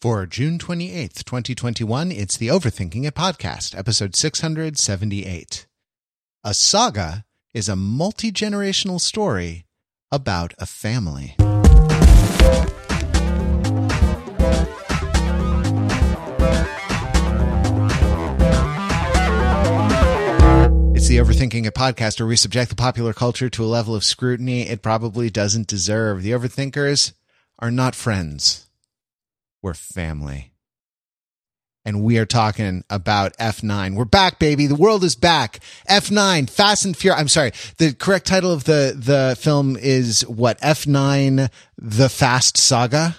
For June 28th, 2021, it's the Overthinking It podcast, episode 678. A saga is a multi generational story about a family. It's the Overthinking It podcast where we subject the popular culture to a level of scrutiny it probably doesn't deserve. The Overthinkers are not friends we're family. And we are talking about F9. We're back, baby. The world is back. F9, Fast and Furious. I'm sorry. The correct title of the, the film is what? F9, The Fast Saga?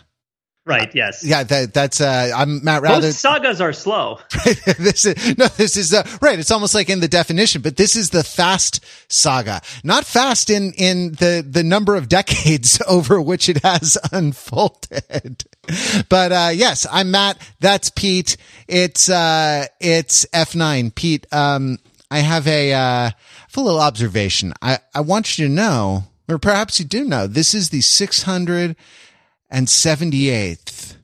Right. Yes. Yeah. That, that's. Uh, I'm Matt Wrather. Most sagas are slow. this is no. This is uh, right. It's almost like in the definition, but this is the fast saga, not fast in in the the number of decades over which it has unfolded. But uh, yes, I'm Matt. That's Pete. It's uh, it's F9. Pete. Um, I have a uh, a little observation. I I want you to know, or perhaps you do know, this is the 600- and 78th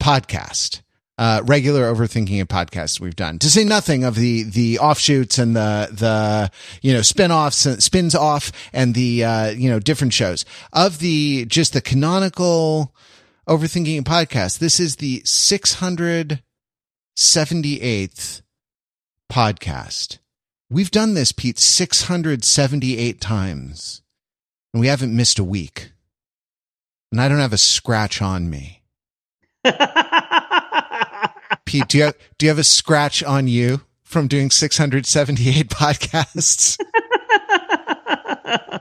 podcast. Uh, regular overthinking of podcasts we've done to say nothing of the, the offshoots and the, the, you know, spin-offs and spins off and the, uh, you know, different shows of the, just the canonical overthinking podcast. This is the 678th podcast. We've done this, Pete, 678 times and we haven't missed a week and I don't have a scratch on me. Pete, do you have, do you have a scratch on you from doing 678 podcasts?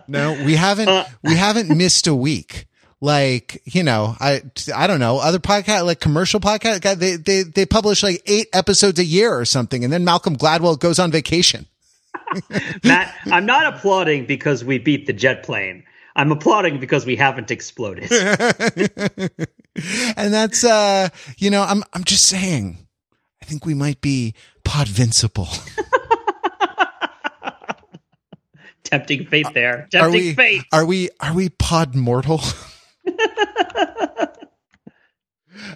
no, we haven't. Uh, we haven't missed a week. Like you know, I I don't know other podcast like commercial podcast. They they they publish like eight episodes a year or something, and then Malcolm Gladwell goes on vacation. Matt, I'm not applauding because we beat the jet plane. I'm applauding because we haven't exploded. and that's uh you know, I'm I'm just saying I think we might be podvincible. Tempting fate there. Tempting are we, fate. Are we are we pod mortal?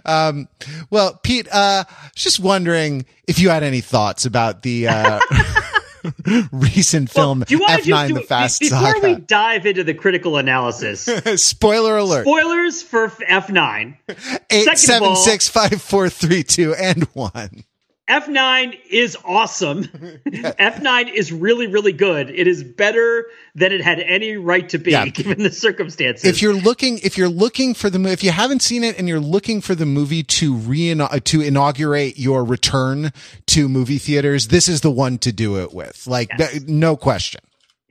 um well, Pete, uh just wondering if you had any thoughts about the uh recent film well, F9 The Fast before Saga. Before we dive into the critical analysis, spoiler alert. Spoilers for F9. Eight seven six five four three two and 1. F9 is awesome. F9 is really, really good. It is better than it had any right to be, yeah. given the circumstances. If you're looking, if you're looking for the movie, if you haven't seen it and you're looking for the movie to re uh, to inaugurate your return to movie theaters, this is the one to do it with. Like, yes. th- no question.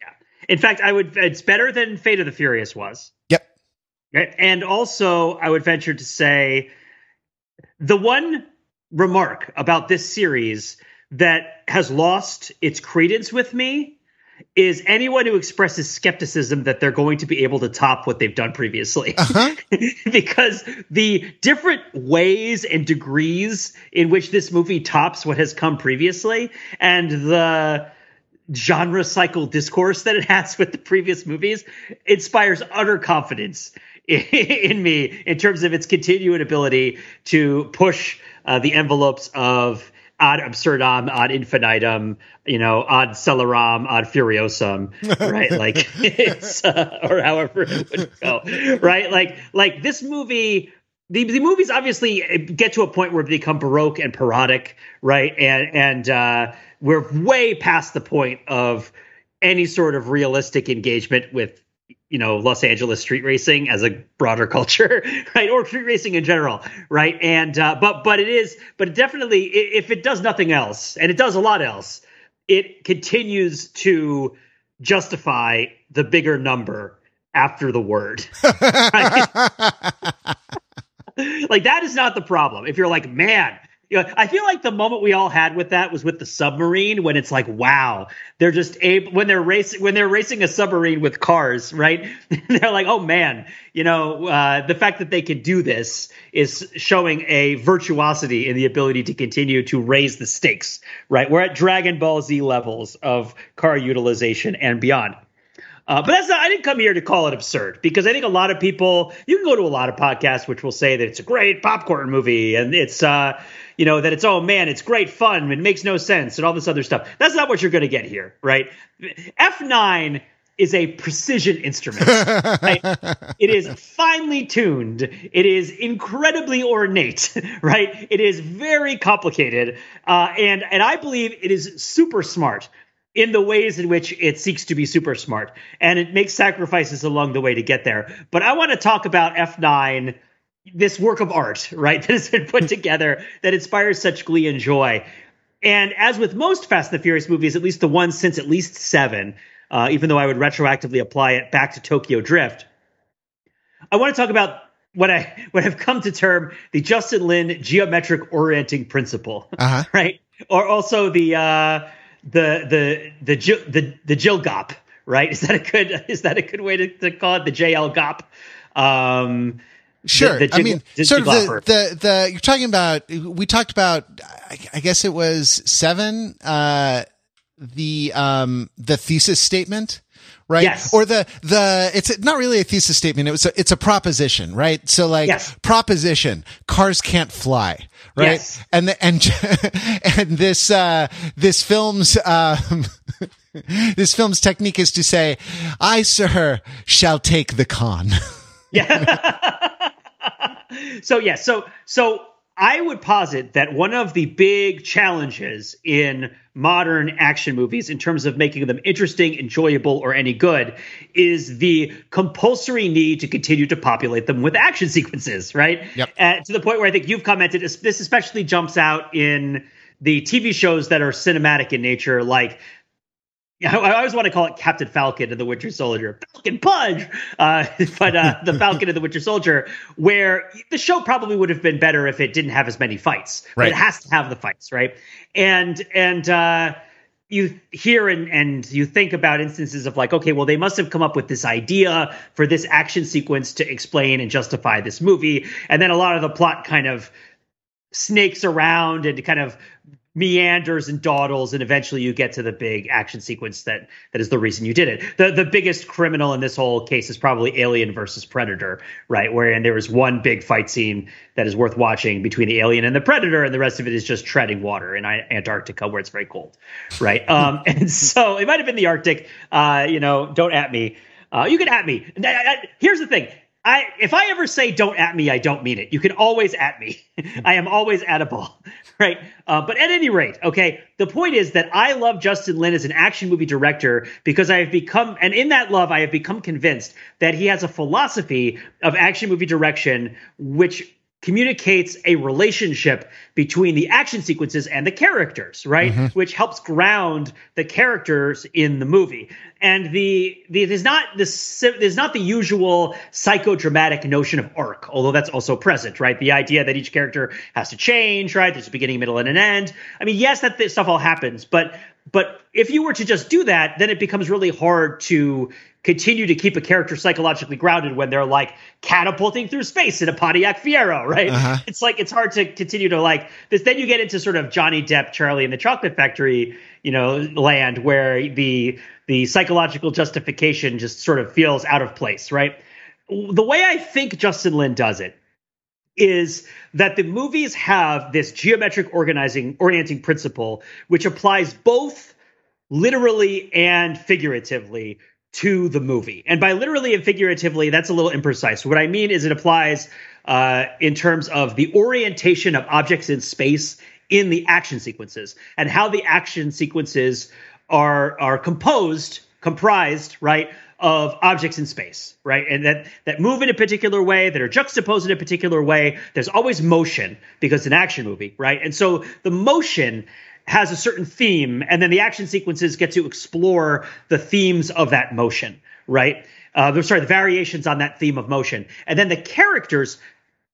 Yeah. In fact, I would. It's better than Fate of the Furious was. Yep. And also, I would venture to say the one remark about this series that has lost its credence with me is anyone who expresses skepticism that they're going to be able to top what they've done previously. Uh-huh. because the different ways and degrees in which this movie tops what has come previously and the genre cycle discourse that it has with the previous movies inspires utter confidence in, me in terms of its continuing ability to push uh, the envelopes of ad absurdum, ad infinitum, you know, ad celeram, ad furiosum, right? like it's uh, or however it would go, right? Like like this movie. The, the movies obviously get to a point where they become baroque and parodic, right? And and uh, we're way past the point of any sort of realistic engagement with you know Los Angeles street racing as a broader culture, right, or street racing in general, right? And uh, but but it is, but definitely if it does nothing else, and it does a lot else, it continues to justify the bigger number after the word. like that is not the problem. If you're like, man, you know, I feel like the moment we all had with that was with the submarine when it's like, wow, they're just able when they're racing when they're racing a submarine with cars, right? they're like, oh man, you know, uh, the fact that they can do this is showing a virtuosity in the ability to continue to raise the stakes, right? We're at Dragon Ball Z levels of car utilization and beyond. Uh, but that's not, I didn't come here to call it absurd because I think a lot of people, you can go to a lot of podcasts which will say that it's a great popcorn movie and it's, uh, you know, that it's, oh man, it's great fun. It makes no sense and all this other stuff. That's not what you're going to get here, right? F9 is a precision instrument. right? It is finely tuned. It is incredibly ornate, right? It is very complicated, uh, and and I believe it is super smart in the ways in which it seeks to be super smart, and it makes sacrifices along the way to get there. But I want to talk about F9 this work of art, right, that has been put together that inspires such glee and joy. And as with most Fast and the Furious movies, at least the ones since at least seven, uh, even though I would retroactively apply it back to Tokyo Drift, I want to talk about what I what I've come to term the Justin Lin geometric orienting principle, Uh-huh. right? Or also the uh, the the the the the Jill Gop, right? Is that a good is that a good way to, to call it the JL Gop? Um, Sure. the I jig- mean, the sort of the, the, the, you're talking about, we talked about, I, I guess it was seven, uh, the, um, the thesis statement, right? Yes. Or the, the, it's not really a thesis statement. It was, a, it's a proposition, right? So like Yes. proposition, cars can't fly, right? Yes. And the, and, and this, uh, this film's, um, this film's technique is to say, I, sir, shall take the con. so yeah, so so I would posit that one of the big challenges in modern action movies in terms of making them interesting, enjoyable, or any good is the compulsory need to continue to populate them with action sequences, right? Yep. Uh, to the point where I think you've commented this especially jumps out in the TV shows that are cinematic in nature, like yeah, I I always want to call it Captain Falcon and the Winter Soldier, Falcon Punch, uh, but uh, the Falcon and the Winter Soldier, where the show probably would have been better if it didn't have as many fights. But Right. it has to have the fights, right? And and uh, you hear and and you think about instances of like, okay, well, they must have come up with this idea for this action sequence to explain and justify this movie, and then a lot of the plot kind of snakes around and kind of meanders and dawdles and eventually you get to the big action sequence that that is the reason you did it. The the biggest criminal in this whole case is probably alien versus predator right? Wherein there is one big fight scene that is worth watching between the alien and the predator and the rest of it is just treading water in antarctica where it's very cold right? Um and so it might have been the arctic. Uh you know don't at me. Uh you can at me. Here's the thing I if I ever say don't at me, I don't mean it. You can always at me. I am always atable, right? Uh, but at any rate, okay. The point is that I love Justin Lin as an action movie director because I have become, and in that love, I have become convinced that he has a philosophy of action movie direction which communicates a relationship between the action sequences and the characters, right? Which helps ground the characters in the movie. And the, the there's not this there's not the usual psychodramatic notion of arc, although that's also present, right? The idea that each character has to change, right? There's a beginning, middle, and an end. I mean, yes, that stuff all happens, but but if you were to just do that, then it becomes really hard to continue to keep a character psychologically grounded when they're like catapulting through space in a Pontiac Fiero, right? Uh-huh. It's like it's hard to continue to like this. Then you get into sort of Johnny Depp, Charlie and the Chocolate Factory, you know, land where the the psychological justification just sort of feels out of place, right? The way I think Justin Lin does it is that the movies have this geometric organizing orienting principle which applies both literally and figuratively to the movie. And by literally and figuratively, that's a little imprecise. What I mean is it applies uh, in terms of the orientation of objects in space in the action sequences and how the action sequences are are composed, comprised, right, of objects in space, right? And that that move in a particular way, that are juxtaposed in a particular way. There's always motion because it's an action movie, right? And so the motion has a certain theme, and then the action sequences get to explore the themes of that motion, right? Uh, sorry, the variations on that theme of motion, and then the characters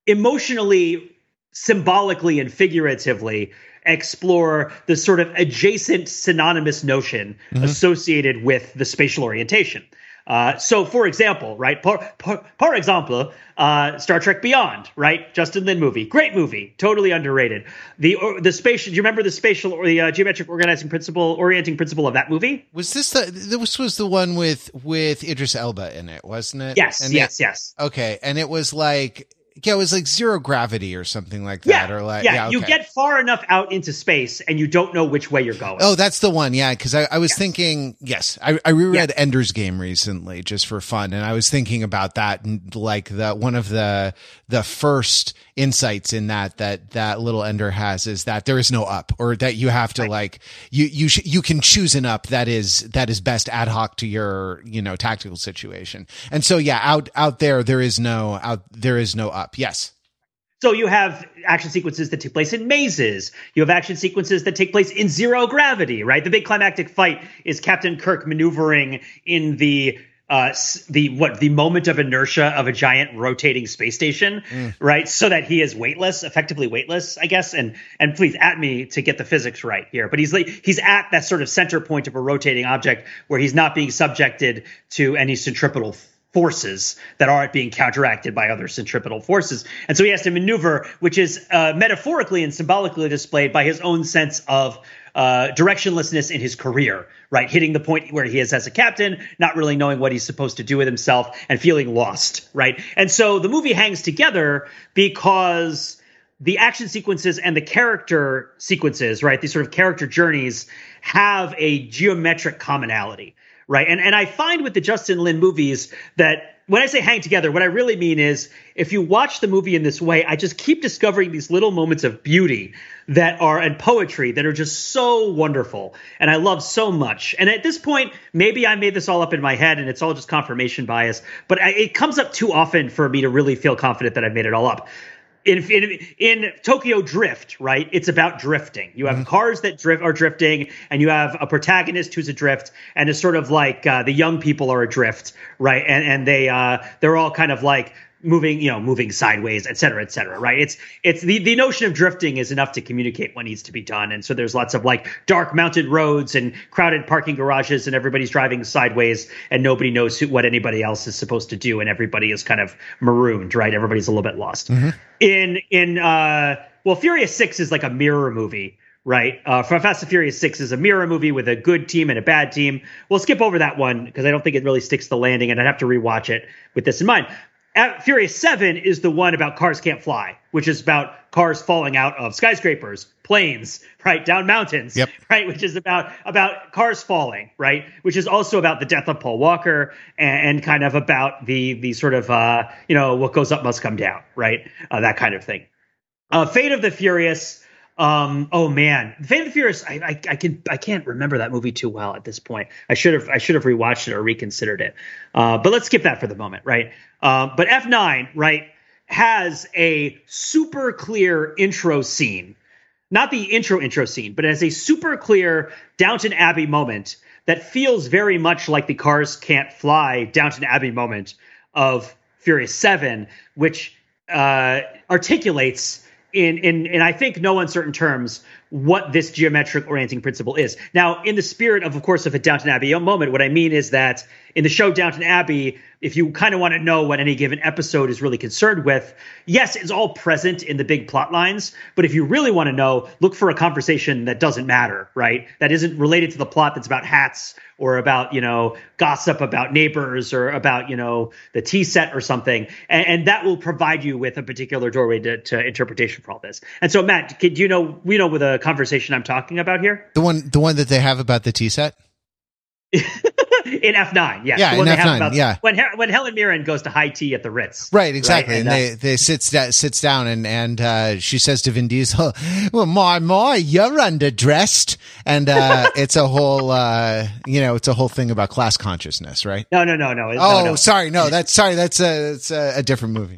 emotionally, symbolically, and figuratively explore the sort of adjacent synonymous notion associated with the spatial orientation. Uh, so, for example, right, for, for, for example, uh, Star Trek Beyond, right, Justin Lin movie, great movie, totally underrated. The or, the spatial, do you remember the spatial or the uh, geometric organizing principle, orienting principle of that movie? Was this the this was the one with with Idris Elba in it, wasn't it? Yes, and yes, yes. Okay, and it was like yeah, it was like zero gravity or something like that, yeah, or like yeah, yeah you get far enough out into space and you don't know which way you're going. Oh, that's the one. Yeah, because I, I was Yes. thinking. Yes, I, I reread Yeah. Ender's Game recently just for fun, and I was thinking about that and like the one of the the first insights in that that that little Ender has is that there is no up, or that you have to Right. like you you sh- you can choose an up that is that is best ad hoc to your you know tactical situation. And so yeah, out out there there is no out there is no up. Yes. So you have action sequences that take place in mazes. You have action sequences that take place in zero gravity, right? The big climactic fight is Captain Kirk maneuvering in the uh the what the moment of inertia of a giant rotating space station right so that he is weightless effectively weightless i guess and and please at me to get the physics right here but he's like he's at that sort of center point of a rotating object where he's not being subjected to any centripetal forces that aren't being counteracted by other centripetal forces. And so he has to maneuver, which is uh, metaphorically and symbolically displayed by his own sense of uh, directionlessness in his career, right? Hitting the point where he is as a captain, not really knowing what he's supposed to do with himself and feeling lost, right? And so the movie hangs together because the action sequences and the character sequences, right? These sort of character journeys have a geometric commonality, right? And and I find with the Justin Lin movies that when I say hang together, what I really mean is if you watch the movie in this way, I just keep discovering these little moments of beauty that are and poetry that are just so wonderful and I love so much. And at this point, maybe I made this all up in my head and it's all just confirmation bias, but I, it comes up too often for me to really feel confident that I've made it all up in, in in Tokyo Drift, right? It's about drifting. You have cars that drift are drifting, and you have a protagonist who's adrift, and it's sort of like uh, the young people are adrift, right? And and they uh, they're all kind of like moving, you know, moving sideways, et cetera, et cetera, right? It's it's the the notion of drifting is enough to communicate what needs to be done, and so there's lots of like dark mounted roads and crowded parking garages, and everybody's driving sideways, and nobody knows who, what anybody else is supposed to do, and everybody is kind of marooned, right? Everybody's a little bit lost. In in uh, well, Furious Six is like a mirror movie. Right, uh, from Fast and Furious Six is a mirror movie with a good team and a bad team. We'll skip over that one because I don't think it really sticks the landing, and I'd have to rewatch it with this in mind. Furious 7 is the one about cars can't fly, which is about cars falling out of skyscrapers, planes, right, down mountains, Yep. right, which is about about cars falling, right, which is also about the death of Paul Walker and, and kind of about the the sort of uh, you know what goes up must come down, right, uh, that kind of thing. Uh, Fate of the Furious. Um, oh man, of the Furious. I, I, I can I can't remember that movie too well at this point. I should have I should have rewatched it or reconsidered it. Uh, but let's skip that for the moment, right? Uh, but F nine, right, has a super clear intro scene, not the intro intro scene, but has a super clear Downton Abbey moment that feels very much like the cars can't fly Downton Abbey moment of Furious Seven, which uh, articulates in in in I think no uncertain terms what this geometric orienting principle is. Now, in the spirit of, of course, of a Downton Abbey moment, what I mean is that in the show Downton Abbey, if you kind of want to know what any given episode is really concerned with, yes, it's all present in the big plot lines. But if you really want to know, look for a conversation that doesn't matter, right? That isn't related to the plot. That's about hats or about you know gossip about neighbors or about you know the tea set or something, and, and that will provide you with a particular doorway to, to interpretation for all this. And so, Matt, do you know we know with a conversation I'm talking about here The one the one that they have about the tea set. in F9? Yes, Yeah, one in they F9, about- yeah. when when Helen Mirren goes to high tea at the Ritz. Right, exactly. And, And, uh, they they sits da- sits down and and uh, she says to Vin Diesel, "Well, my my, you're underdressed," and uh, it's a whole uh, you know it's a whole thing about class consciousness, right? No, no, no, no. no, Oh, no. sorry, no, that's sorry, that's a it's a, a different movie.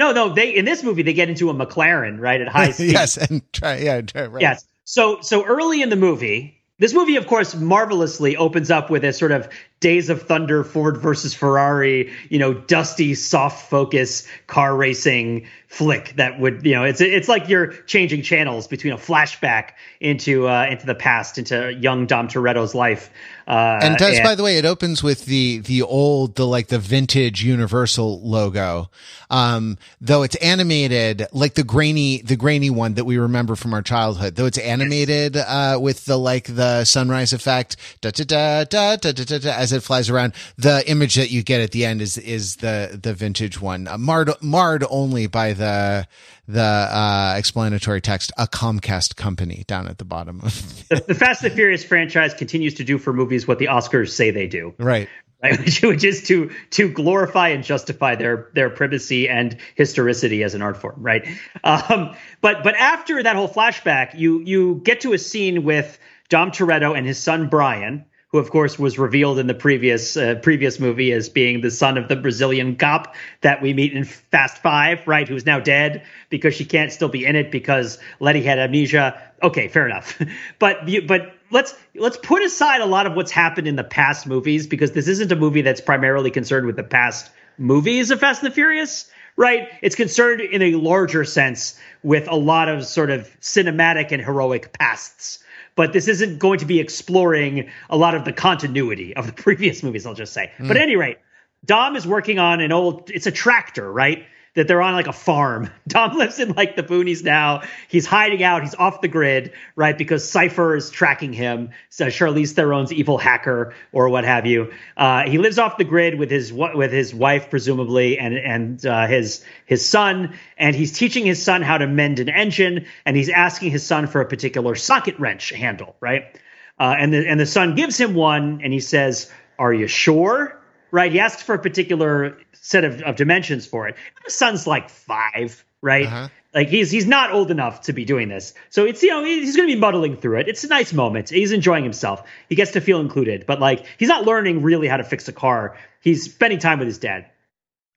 No, no. They in this movie they get into a McLaren right at high speed. yes, and try yeah, try, right. Yes. So so early in the movie, this movie, of course, marvelously opens up with a sort of Days of Thunder, Ford versus Ferrari, you know, dusty, soft focus car racing flick that would, you know, it's it's like you're changing channels between a flashback into uh, into the past, into young Dom Toretto's life. Uh, and does, and, by the way, it opens with the the old, the like the vintage Universal logo, um, though it's animated like the grainy the grainy one that we remember from our childhood. Though it's animated uh, with the like the sunrise effect, da da da da da da da, as it flies around. The image that you get at the end is is the the vintage one, uh, marred marred only by the the uh, explanatory text, a Comcast company down at the bottom of the, the Fast and Furious franchise continues to do for movies what the Oscars say they do. Right. Right, which, which is to to glorify and justify their their privacy and historicity as an art form, right? Um, but but after that whole flashback, you you get to a scene with Dom Toretto and his son Brian, who of course was revealed in the previous uh, previous movie as being the son of the Brazilian cop that we meet in Fast Five, right? Who's now dead because she can't still be in it because Letty had amnesia. Okay, fair enough. but but let's let's put aside a lot of what's happened in the past movies because this isn't a movie that's primarily concerned with the past movies of Fast and the Furious right? It's concerned in a larger sense with a lot of sort of cinematic and heroic pasts but this isn't going to be exploring a lot of the continuity of the previous movies, I'll just say. Mm. But at any rate, Dom is working on an old, it's a tractor, right? That they're on like a farm. Dom lives in like the boonies now. He's hiding out. He's off the grid, right? Because Cypher is tracking him. So Charlize Theron's evil hacker or what have you. Uh, he lives off the grid with his with his wife presumably and and uh, his his son. And he's teaching his son how to mend an engine. And he's asking his son for a particular socket wrench handle, right? Uh, and the and the son gives him one, and he says, "Are you sure?" Right? He asks for a particular set of, of dimensions for it. The son's like five, right? Uh-huh. Like he's he's not old enough to be doing this, so it's you know he's going to be muddling through it. It's a nice moment. He's enjoying himself. He gets to feel included, but like he's not learning really how to fix a car. He's spending time with his dad,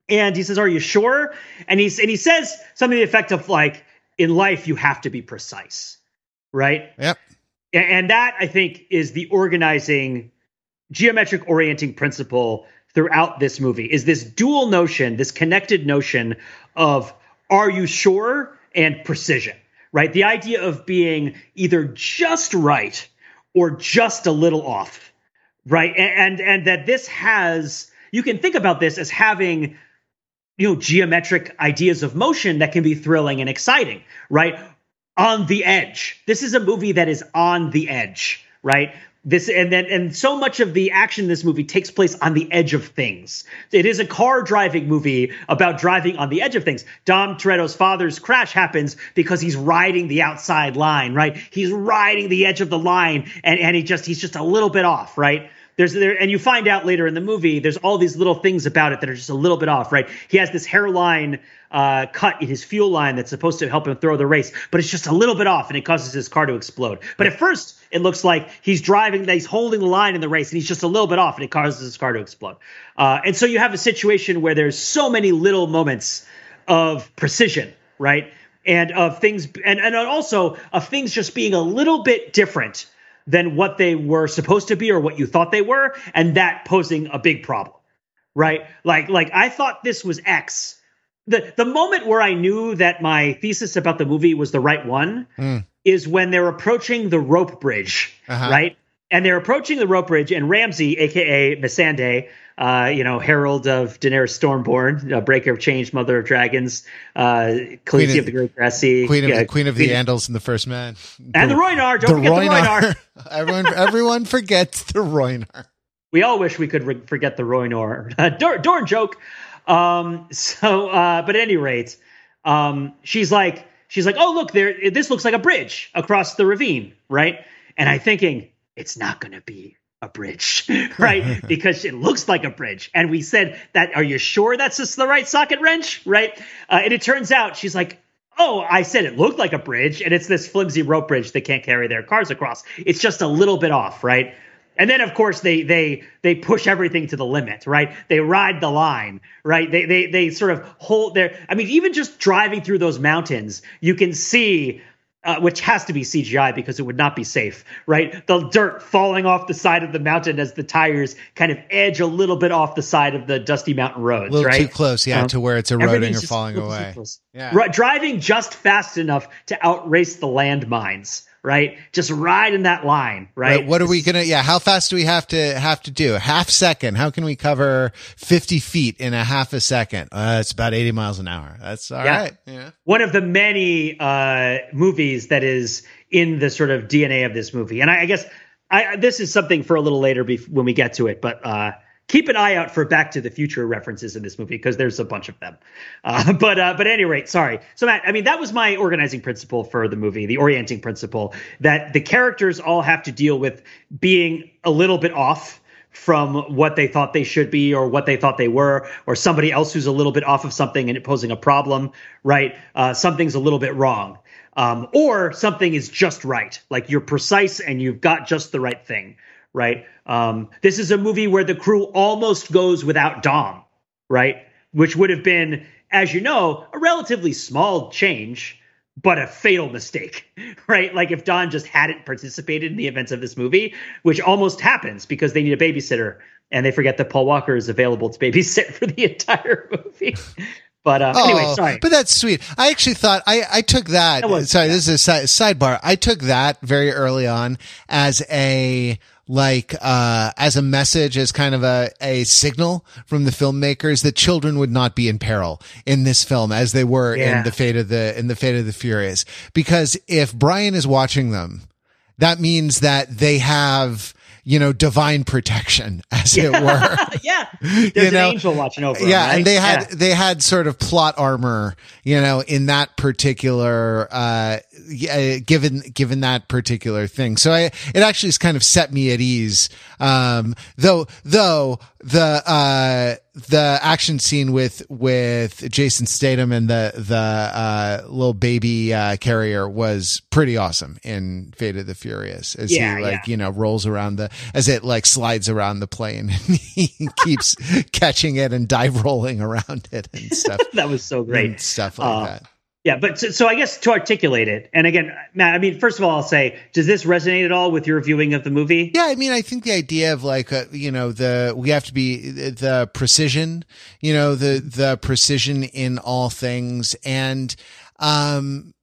and he says, "Are you sure?" And he's and he says something to the effect of like, "In life, you have to be precise, right?" Yep. And that I think is the organizing, geometric orienting principle throughout this movie is this dual notion, this connected notion of are you sure and precision, right? The idea of being either just right or just a little off, right? And and, and that this has you can think about this as having you know geometric ideas of motion that can be thrilling and exciting, right? On the edge. This is a movie that is on the edge, right? This and then and so much of the action in this movie takes place on the edge of things. It is a car driving movie about driving on the edge of things. Dom Toretto's father's crash happens because he's riding the outside line, right? He's riding the edge of the line and, and he just he's just a little bit off, right? There's there, and you find out later in the movie, there's all these little things about it that are just a little bit off, right? He has this hairline uh, cut in his fuel line that's supposed to help him throw the race, but it's just a little bit off, and it causes his car to explode. But at first, it looks like he's driving, he's holding the line in the race, and he's just a little bit off, and it causes his car to explode. Uh, and so you have a situation where there's so many little moments of precision, right? And of things, and, and also of things just being a little bit different than what they were supposed to be or what you thought they were, and that posing a big problem, right? Like, like I thought this was X. The the moment where I knew that my thesis about the movie was the right one mm. is when they're approaching the rope bridge, uh-huh. right? And they're approaching the rope bridge, and Ramsey, aka Missandei, uh, you know, Herald of Daenerys Stormborn, uh, Breaker of Chains, Mother of Dragons, uh, Khaleesi of, of, the Great Grass Sea, Queen of, yeah, the, Queen of the Andals and the First Man. And the, the Rhoynar. Don't the forget Rhoynar. the Rhoynar. everyone, everyone forgets the Rhoynar. We all wish we could re- forget the Dorn, Dorn joke. Um, so, uh, but at any rate, um, she's like, she's like, oh, look, there, this looks like a bridge across the ravine, right? And I'm thinking, it's not going to be a bridge, right? because it looks like a bridge. And we said that, are you sure that's just the right socket wrench? Right. Uh, and it turns out she's like, oh, I said it looked like a bridge and it's this flimsy rope bridge they can't carry their cars across. It's just a little bit off. Right. And then of course they they they push everything to the limit, right? They ride the line, right? They they they sort of hold their I mean even just driving through those mountains, you can see uh, which has to be CGI because it would not be safe, right? The dirt falling off the side of the mountain as the tires kind of edge a little bit off the side of the dusty mountain roads, a little right? too close, yeah, Um, to where it's eroding or falling a little too away. Yeah. Ri- driving just fast enough to outrace the landmines, right? Just ride in that line, right? Right, what are we gonna? Yeah, how fast do we have to have to do? A half second. How can we cover fifty feet in a half a second? Uh, it's about eighty miles an hour. That's all Yeah. right. Yeah. one of the many uh, movies that is in the sort of DNA of this movie. And I, I guess I, this is something for a little later bef- when we get to it, but uh, keep an eye out for Back to the Future references in this movie because there's a bunch of them. Uh, but uh, but at any rate, sorry. So Matt, I mean that was my organizing principle for the movie, the orienting principle that the characters all have to deal with being a little bit off from what they thought they should be or what they thought they were, or somebody else who's a little bit off of something and it posing a problem, right? Uh, something's a little bit wrong. Um, or something is just right. Like you're precise and you've got just the right thing, right? Um, this is a movie where the crew almost goes without Dom, right? Which would have been, as you know, a relatively small change, but a fatal mistake, right? Like if Dom just hadn't participated in the events of this movie, which almost happens because they need a babysitter and they forget that Paul Walker is available to babysit for the entire movie. But uh, anyway, Oh, sorry. But that's sweet. I actually thought I, I took that. That was- sorry, this is a side, sidebar. I took that very early on as a like uh as a message as kind of a a signal from the filmmakers that children would not be in peril in this film as they were Yeah. in the fate of the in the fate of the furious because if Brian is watching them that means that they have you know divine protection as it were yeah, there's know, an angel watching over. him, yeah right? and they had Yeah. they had sort of plot armor you know in that particular uh given given that particular thing so i it actually has kind of set me at ease um though though the uh the action scene with with Jason Statham and the the uh little baby uh carrier was pretty awesome in Fate of the Furious as Yeah, he like yeah. you know rolls around the as it like slides around the plane and he keeps catching it and dive rolling around it and stuff that was so great. and stuff like Uh, that. Yeah, but so, so I guess to articulate it, and again, Matt, I mean, first of all, I'll say, does this resonate at all with your viewing of the movie? Yeah, I mean, I think the idea of like, uh, you know, the we have to be the precision, you know, the the precision in all things, and um,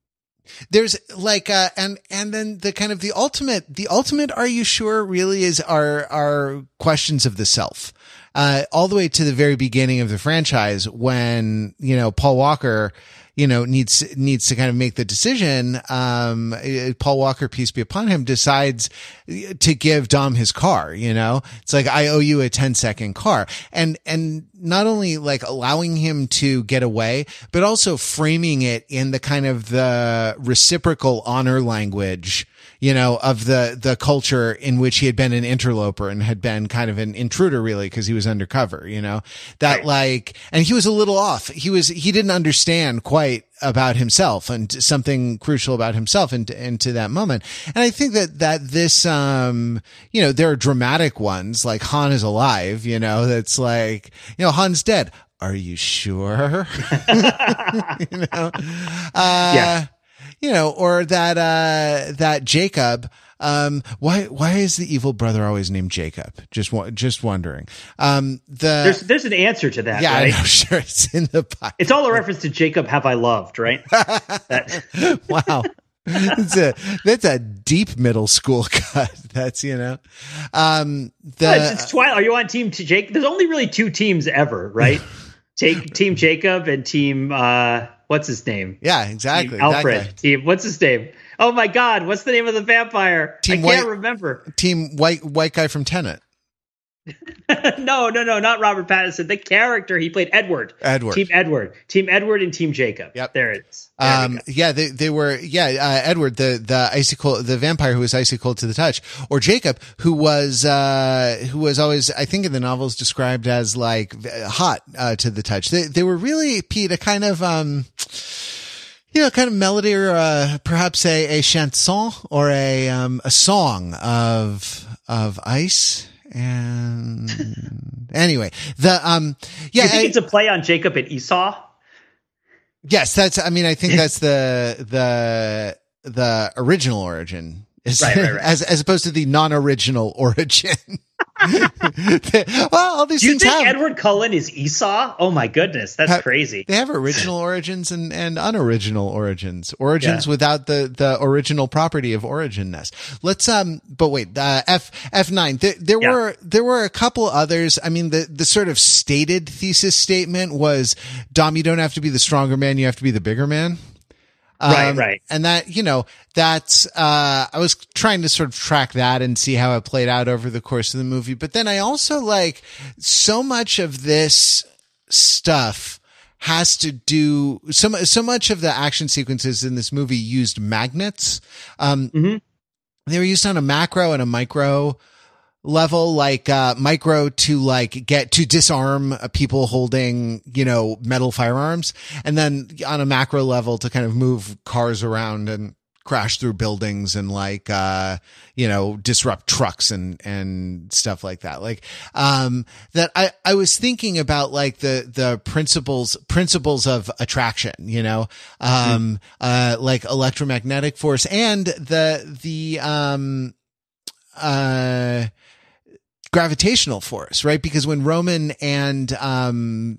there's like, uh, and and then the kind of the ultimate, the ultimate, are you sure? Really, is our our questions of the self. Uh, all the way to the very beginning of the franchise when, you know, Paul Walker, you know, needs, needs to kind of make the decision. Um, uh, Paul Walker, peace be upon him, decides to give Dom his car, you know, it's like, I owe you a 10 second car and, and not only like allowing him to get away, but also framing it in the kind of the reciprocal honor language you know, of the, the culture in which he had been an interloper and had been kind of an intruder really because he was undercover, you know, that Right. like, and he was a little off. He was, he didn't understand quite about himself and something crucial about himself into, into that moment. And I think that, that this, um, you know, there are dramatic ones like Han is alive, you know, that's like, you know, Han's dead. Are you sure? you know, uh, Yeah. You know, or that, uh, that Jacob, um, why, why is the evil brother always named Jacob? Just, just wondering. Um, the, There's there's an answer to that, yeah, right? I know, sure. It's in the Bible. It's all a reference to Jacob have I loved, right? wow. That's a, that's a deep middle school cut. That's, you know, um, the, it's, it's Twilight. Are you on team Jake? There's only really two teams ever, right? Take team Jacob and team uh what's his name? yeah, exactly. Team that guy. Alfred. Team what's his name? Oh my god, what's the name of the vampire? Team I can't White- remember. Team white, white guy from Tenet. no, no, no, not Robert Pattinson. The character he played, Edward. Edward. Team Edward. Team Edward and Team Jacob. Yep. There it is. There Um, yeah, they, they were, yeah, uh, Edward, the, the icy cold, the vampire who was icy cold to the touch, or Jacob, who was, uh, who was always, I think in the novels described as like hot, uh, to the touch. They, they were really, Pete, a kind of, um, you know, kind of melody or, uh, perhaps a, a chanson or a, um, a song of, of ice. And anyway, the, um, yeah, you think I- it's a play on Jacob and Esau? Yes, that's. I mean, I think that's the the the original origin is Right, right, right. as as opposed to the non-original origin. Well, all these Do you things think have Edward Cullen is Esau? Oh my goodness, that's Ha- crazy. they have original origins and, and unoriginal origins. Origins Yeah. without the, the original property of origin-ness. Let's um but wait, uh F F nine. There, there Yeah. were there were a couple others. I mean the the sort of stated thesis statement was Dom, you don't have to be the stronger man, you have to be the bigger man. Right, Um, right. And that, you know, that's, uh, I was trying to sort of track that and see how it played out over the course of the movie. But then I also like so much of this stuff has to do so, so much of the action sequences in this movie used magnets. Um, Mhm. they were used on a macro and a micro level, like, uh, micro to like get to disarm people holding, you know, metal firearms. And then on a macro level to kind of move cars around and crash through buildings and like, uh, you know, disrupt trucks and, and stuff like that. Like, um, that I, I was thinking about like the, the principles, principles of attraction, you know, um, uh, like electromagnetic force and the, the, um, uh, gravitational force, right? Because when Roman and, um,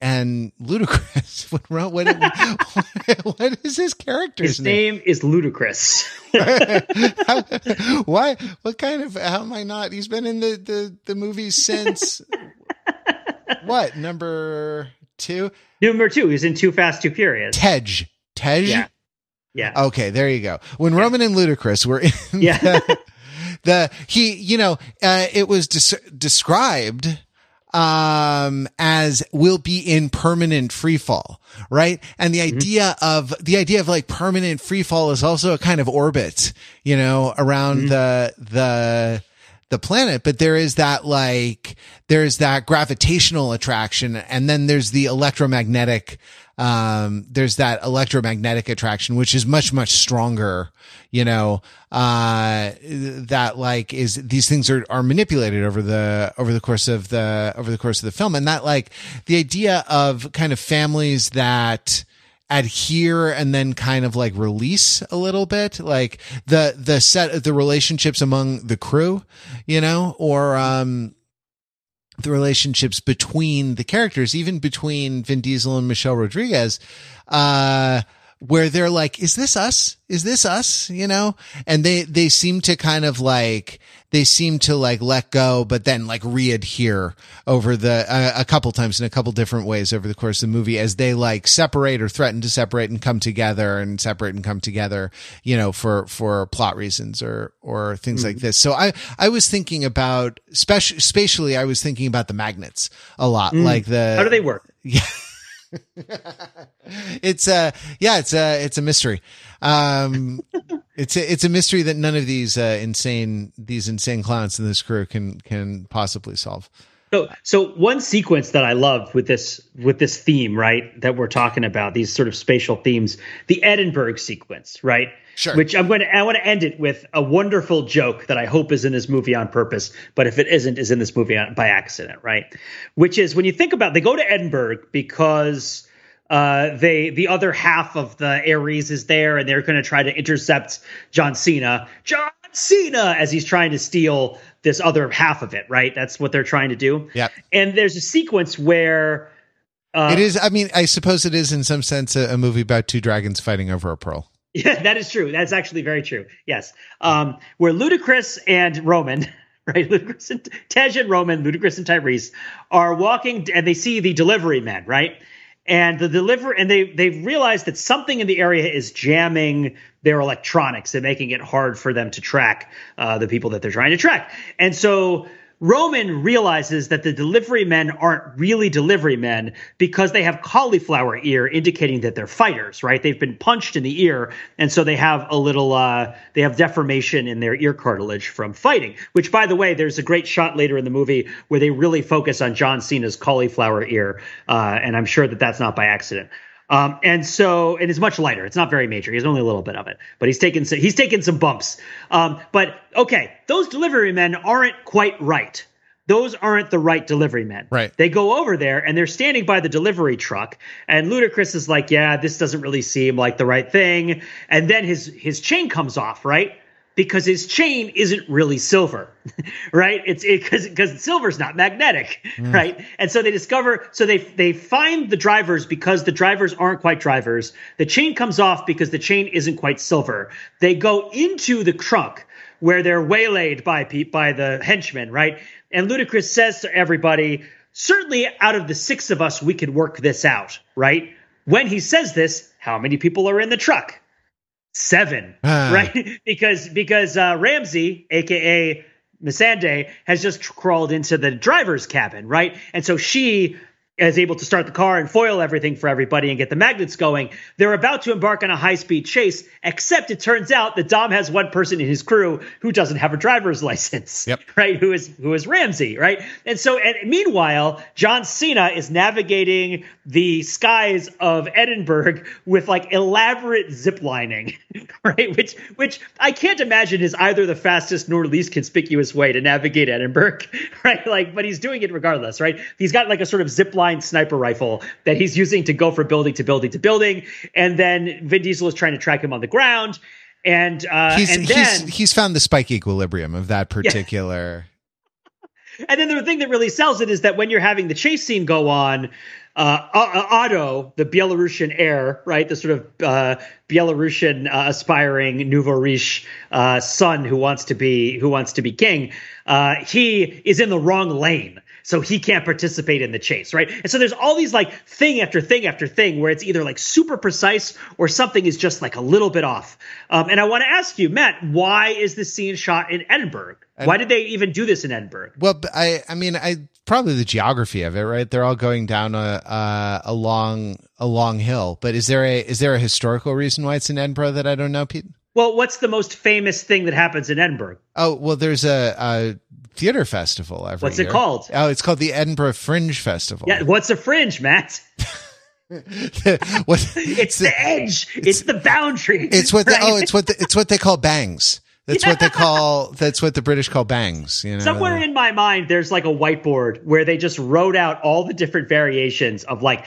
and Ludacris, what, Ro- what, what is his character's His name is Ludacris. How- why? What kind of? How am I not? He's been in the the the movies since what number two? Number two, he's in Too Fast, Too Furious. Tej. Tej. Yeah. Yeah. Okay, there you go. When Roman and Ludacris were in Yeah. the, the he, you know, uh, it was des- described um as will be in permanent free fall right? And the idea of the idea of like permanent free fall is also a kind of orbit you know around the the the planet. But there is that like there's that gravitational attraction and then there's the electromagnetic um there's that electromagnetic attraction which is much much stronger you know uh that like is these things are are manipulated over the over the course of the over the course of the film. And that like the idea of kind of families that adhere and then kind of like release a little bit like the the set the relationships among the crew you know or um the relationships between the characters even between Vin Diesel and Michelle Rodriguez uh where they're like is this us? Is this us? You know? And they they seem to kind of like they seem to like let go but then like readhere over the uh, a couple times in a couple different ways over the course of the movie as they like separate or threaten to separate and come together and separate and come together you know for for plot reasons or or things like this. So i i was thinking about speci- spatially i was thinking about the magnets a lot like the How do they work? it's a yeah it's a it's a mystery. Um it's a it's a mystery that none of these uh insane these insane clowns in this crew can can possibly solve So, so one sequence that I love with this with this theme, right, that we're talking about, these sort of spatial themes, the Edinburgh sequence, right? Sure. Which I'm going to I want to end it with a wonderful joke that I hope is in this movie on purpose, but if it isn't, is in this movie on, by accident, right? Which is when you think about they go to Edinburgh because uh, they the other half of the Aries is there, and they're going to try to intercept John Cena. John Cena as he's trying to steal this other half of it, right? That's what they're trying to do. Yeah. And there's a sequence where uh, it is i mean i suppose it is in some sense a, a movie about two dragons fighting over a pearl Yeah, that is true. That's actually very true. Yes. Um, where Ludacris and Roman, right? Ludacris and Tej and Roman, Ludacris and Tyrese are walking and they see the delivery men, right? And the deliver and they they've realized that something in the area is jamming their electronics and making it hard for them to track uh, the people that they're trying to track. And so Roman realizes that the delivery men aren't really delivery men because they have cauliflower ear, indicating that they're fighters, right? They've been punched in the ear, and so they have a little, uh, they have deformation in their ear cartilage from fighting. Which, by the way, there's a great shot later in the movie where they really focus on John Cena's cauliflower ear, uh, and I'm sure that that's not by accident. Um, and so, and it's much lighter. It's not very major. He's only a little bit of it, but he's taken some, he's taken some bumps. Um, but okay, those delivery men aren't quite right. those aren't the right delivery men. Right. They go over there and they're standing by the delivery truck, and Ludacris is like, "Yeah, this doesn't really seem like the right thing." And then his his chain comes off, right? Because his chain isn't really silver, right? It's because it, because silver's not magnetic, mm. right? And so they discover, so they they find the drivers because the drivers aren't quite drivers. The chain comes off because the chain isn't quite silver. They go into the trunk where they're waylaid by by the henchmen, right? And Ludacris says to everybody, certainly out of the six of us, we could work this out, right? When he says this, how many people are in the truck? Seven, right? because because uh, Ramsey, aka Missandei, has just crawled into the driver's cabin, right? And so she is able to start the car and foil everything for everybody and get the magnets going. They're about to embark on a high speed chase, except it turns out that Dom has one person in his crew who doesn't have a driver's license, Yep. right? Who is who is Ramsey, right? And so, and meanwhile, John Cena is navigating the skies of Edinburgh with like elaborate zip lining, right? Which which I can't imagine is either the fastest nor least conspicuous way to navigate Edinburgh, right? Like, but he's doing it regardless, right? He's got like a sort of zip line sniper rifle that he's using to go from building to building to building, and then Vin Diesel is trying to track him on the ground. And uh, He's and then he's he's found the spike equilibrium of that particular. And then the thing that really sells it is that when you're having the chase scene go on, uh, Otto, the Belarusian heir, right, the sort of uh, Belarusian uh, aspiring nouveau riche uh, son who wants to be who wants to be king, uh, he is in the wrong lane. So he can't participate in the chase, right? And so there's all these like thing after thing after thing where it's either like super precise or something is just like a little bit off. Um, and I want to ask you, Matt, why is this scene shot in Edinburgh? Why did they even do this in Edinburgh? Well, I I mean I probably the geography of it, right? They're all going down a a, a long a long hill. But is there a is there a historical reason why it's in Edinburgh that I don't know, Pete? Well, what's the most famous thing that happens in Edinburgh? Oh well, there's a, a theater festival every What's it year. called? Oh, it's called the Edinburgh Fringe Festival. Yeah, what's a fringe, Matt? what, It's the edge. It's, the boundary. It's what the, oh, right? oh, it's what the, it's what they call bangs. That's what they call. That's what the British call bangs. You know, Somewhere in my mind, there's like a whiteboard where they just wrote out all the different variations of like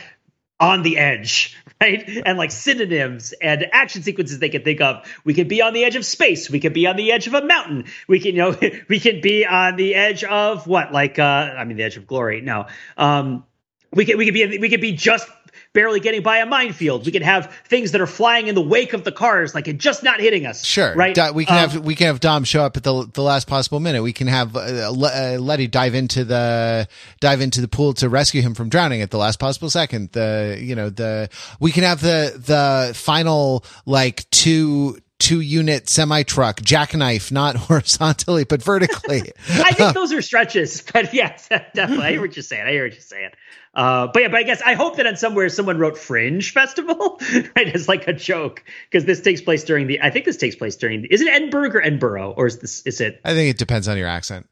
on the edge, right? And like synonyms and action sequences they could think of. We could be on the edge of space. We could be on the edge of a mountain. We can, you know, we can be on the edge of what? Like, uh, I mean, the edge of glory. No. Um, we could, we could be, we could be just barely getting by a minefield. We can have things that are flying in the wake of the cars, like it just not hitting us. Sure, Right. We can Um, have we can have Dom show up at the the last possible minute. We can have uh, uh, Letty dive into the dive into the pool to rescue him from drowning at the last possible second. The you know the we can have the the final like two two unit semi truck jackknife not horizontally but vertically. I think those are stretches, but yes, definitely. I hear what you're saying. I hear what you're saying. Uh, but yeah, but I guess I hope that on somewhere someone wrote Fringe Festival, right, as like a joke because this takes place during the. I think this takes place during. Is it Edinburgh or Edinburgh or is this? Is it I think it depends on your accent.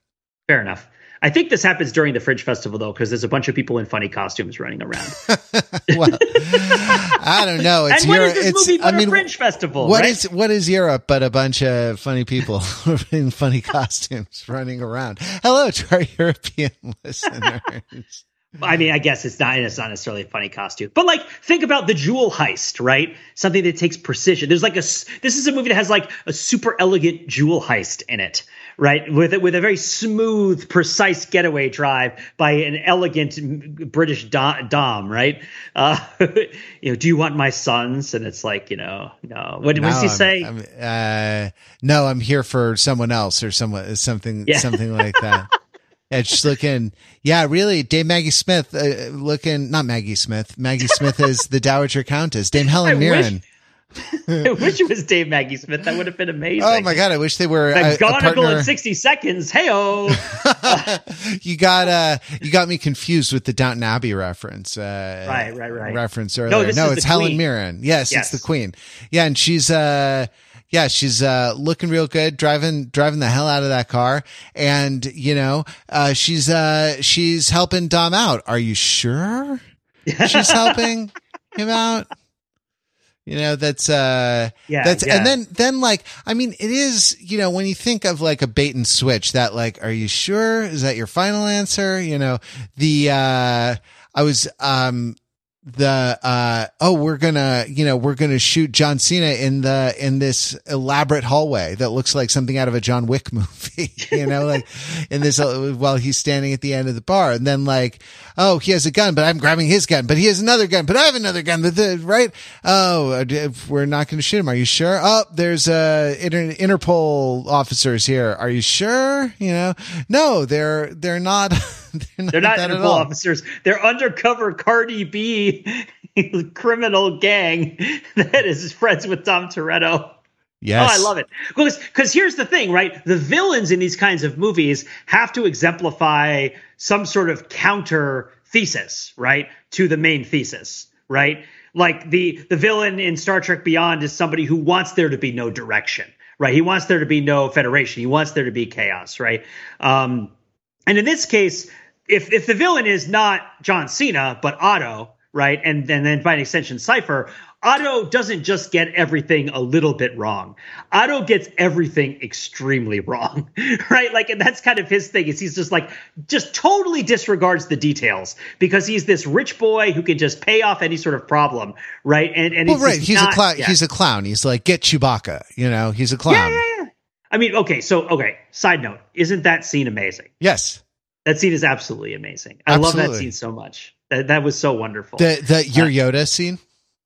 fair enough? I think this happens during the Fringe Festival though, because there's a bunch of people in funny costumes running around. Well, I don't know. It's and what Europe. is this it's, movie but I mean, a Fringe Festival? What right? is what is Europe but a bunch of funny people in funny costumes running around? Hello to our European listeners. I mean, I guess it's not it's not necessarily a funny costume, but like think about the jewel heist, right? Something that takes precision. There's like a this is a movie that has like a super elegant jewel heist in it, right? With it with a very smooth, precise getaway drive by an elegant British dom, right? Uh, you know, do you want my sons? And it's like, you know, no. What, what does he I'm- say? I'm, uh, no, I'm here for someone else or someone something Yeah. something like that. Just looking. Yeah, really, Dame Maggie Smith uh, looking. Not Maggie Smith. Maggie Smith is the Dowager Countess. Dame I Helen wish- Mirren. I wish it was Dame Maggie Smith. That would have been amazing. Oh my god, I wish they were a, a partner. in 60 seconds. Hey-oh. you got uh you got me confused with the Downton Abbey reference. Uh, Right, right, right. Reference earlier. no, is it's the Helen. Mirren. Yes, Yes. it's the Queen. Yeah, and she's uh yeah, she's uh looking real good, driving driving the hell out of that car, and you know, uh she's uh she's helping Dom out. Are you sure? She's helping him out. You know, that's uh Yeah, that's yeah. and then then like I mean it is, you know, when you think of like a bait and switch, that like, are you sure? Is that your final answer? You know, the uh I was um the uh oh we're gonna you know we're gonna shoot John Cena in the in this elaborate hallway that looks like something out of a John Wick movie you know like in this uh, while he's standing at the end of the bar. And then like oh he has a gun but I'm grabbing his gun but he has another gun but I have another gun but the right? Oh uh, we're not gonna shoot him are you sure? Oh there's uh Inter- Interpol officers here. Are you sure? You know? No they're they're not they're not, They're not Interpol officers. They're undercover Cardi B criminal gang that is friends with Dom Toretto. Yes Oh, I love it. Because because here's the thing, right? The villains in these kinds of movies have to exemplify some sort of counter thesis, right, to the main thesis, right? Like the the villain in Star Trek Beyond is somebody who wants there to be no direction, right? He wants there to be no federation. He wants there to be chaos, right? Um, and in this case, if if the villain is not John Cena but Otto, right, and, and then by extension Cipher, Otto doesn't just get everything a little bit wrong. Otto gets everything extremely wrong, right? Like, and that's kind of his thing. Is he's just like just totally disregards the details because he's this rich boy who can just pay off any sort of problem, right? And and Well, he's right. He's not- a clown. yeah. He's a clown. He's like, get Chewbacca. You know, he's a clown. yeah, yeah, yeah. I mean, okay, so okay. Side note: Isn't that scene amazing? Yes. That scene is absolutely amazing. I love that scene so much. That that was so wonderful. The the your Yoda scene.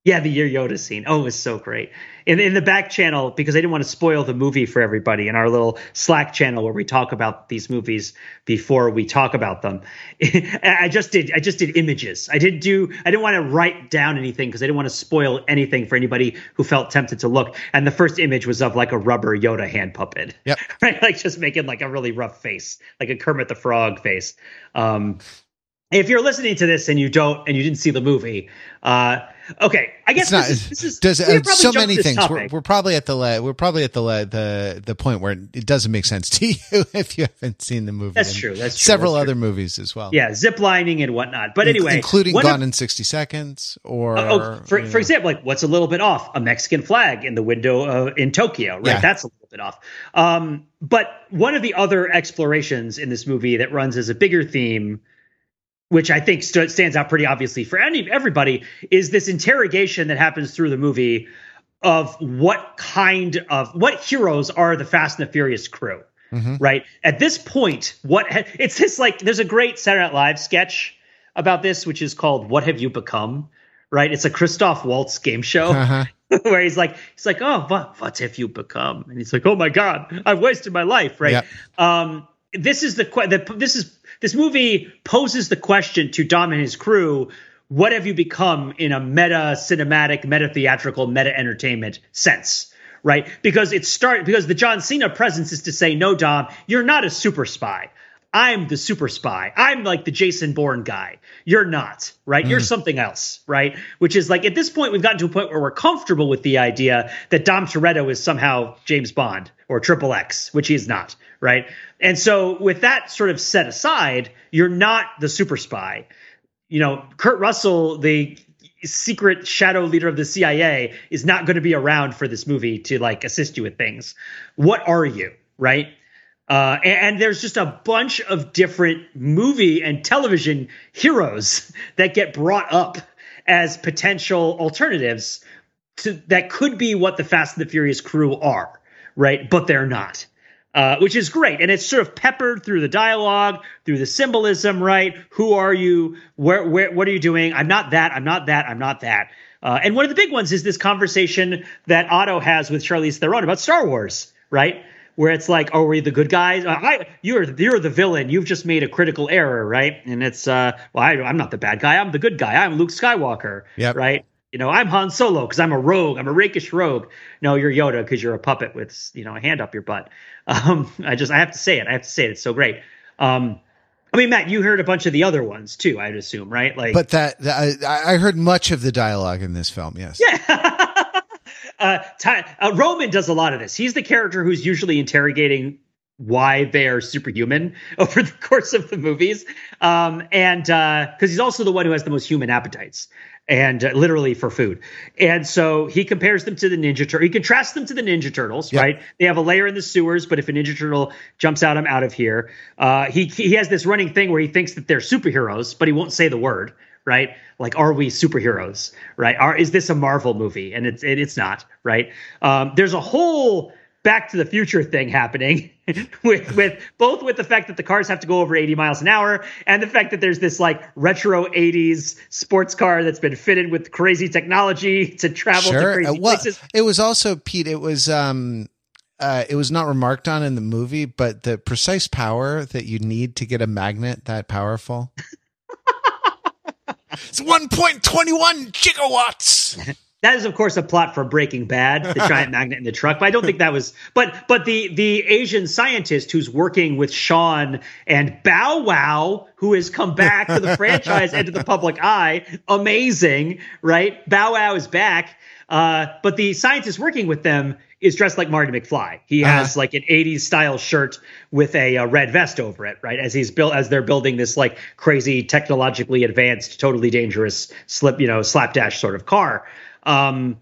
Yeah, the Year Yoda scene. Oh, it was so great. In in the back channel, because I didn't want to spoil the movie for everybody in our little Slack channel where we talk about these movies before we talk about them. I just did I just did images. I didn't do I didn't want to write down anything because I didn't want to spoil anything for anybody who felt tempted to look. And the first image was of like a rubber Yoda hand puppet. Yep. right? Like just making like a really rough face, like a Kermit the Frog face. Um, if you're listening to this and you don't and you didn't see the movie, uh, okay, I guess It's not. this is, this is does uh, so many things. We're, we're probably at the le- we're probably at the the the point where it doesn't make sense to you if you haven't seen the movie. That's true, that's true, several that's other movies as well. yeah, zip lining and whatnot. But anyway, including one Gone of- in sixty seconds or Oh, for, for know. example, like what's a little bit off? A Mexican flag in the window uh, in Tokyo, right? Yeah. That's a little bit off. Um, but one of the other explorations in this movie that runs as a bigger theme, which I think st- stands out pretty obviously for any everybody, is this interrogation that happens through the movie of what kind of what heroes are the Fast and the Furious crew Mhm. right? At this point, what ha- it's this like there's a great Saturday Night Live sketch about this, which is called "What Have You Become?" Right? It's a Christoph Waltz game show Uh-huh. where he's like, he's like, "Oh, what, what have you become?" And he's like, "Oh my God, I've wasted my life." Right? Yep. Um, this is the, the this is this movie poses the question to Dom and his crew. What have you become in a meta cinematic, meta theatrical, meta entertainment sense? right? Because it start because the John Cena presence is to say, no, Dom, you're not a super spy. I'm the super spy. I'm like the Jason Bourne guy. You're not, right? You're hmm. something else, right? Which is like at this point, we've gotten to a point where we're comfortable with the idea that Dom Toretto is somehow James Bond or Triple X, which he is not, right? And so with that sort of set aside, you're not the super spy. You know, Kurt Russell, the secret shadow leader of the CIA is not going to be around for this movie to like assist you with things. What are you, right? Uh, and, and there's just a bunch of different movie and television heroes that get brought up as potential alternatives to that could be what the Fast and the Furious crew are, right? But they're not. Uh, which is great, and it's sort of peppered through the dialogue, through the symbolism, right? Who are you? Where, where, what are you doing? I'm not that. I'm not that. I'm not that. Uh, and one of the big ones is this conversation that Otto has with Charlize Theron about Star Wars, right? Where it's like, "Are we the good guys? Uh, I, you're you're the villain. You've just made a critical error, right?" And it's, uh, well, I, I'm not the bad guy. I'm the good guy. I'm Luke Skywalker, Yep. right? You know, I'm Han Solo because I'm a rogue. I'm a rakish rogue. No, you're Yoda because you're a puppet with you know a hand up your butt. Um, I just I have to say it. I have to say it. It's so great. Um, I mean, Matt, you heard a bunch of the other ones too. I'd assume, right? Like, But that, that I, I heard much of the dialogue in this film. Yes. yeah. uh, Ty, uh, Roman does a lot of this. He's the character who's usually interrogating why they are superhuman over the course of the movies, um, and because he's also the one who has the most human appetites and uh, literally for food. And so he compares them to the Ninja Turtle. He contrasts them to the Ninja Turtles, Yep. right? They have a layer in the sewers, but if a Ninja Turtle jumps out, I'm out of here. Uh, he he has this running thing where he thinks that they're superheroes, but he won't say the word, right? Like, are we superheroes, right? Are is this a Marvel movie? And it's it, it's not, right? Um, there's a whole Back to the Future thing happening with with both with the fact that the cars have to go over 80 miles an hour and the fact that there's this like retro 80s sports car that's been fitted with crazy technology to travel to crazy Uh, well, places. it was also Pete. It was um, uh, it was not remarked on in the movie, but the precise power that you need to get a magnet that powerful. it's one point twenty one gigawatts. That is, of course, a plot for Breaking Bad, the giant magnet in the truck. But I don't think that was. But but the the Asian scientist who's working with Sean and Bow Wow, who has come back to the franchise and to the public eye, amazing, right? Bow Wow is back. Uh, but the scientist working with them is dressed like Marty McFly. He has Uh-huh. like an 80s style shirt with a, uh red vest over it, right? As he's built, as they're building this like crazy, technologically advanced, totally dangerous slip, you know, slapdash sort of car. Um,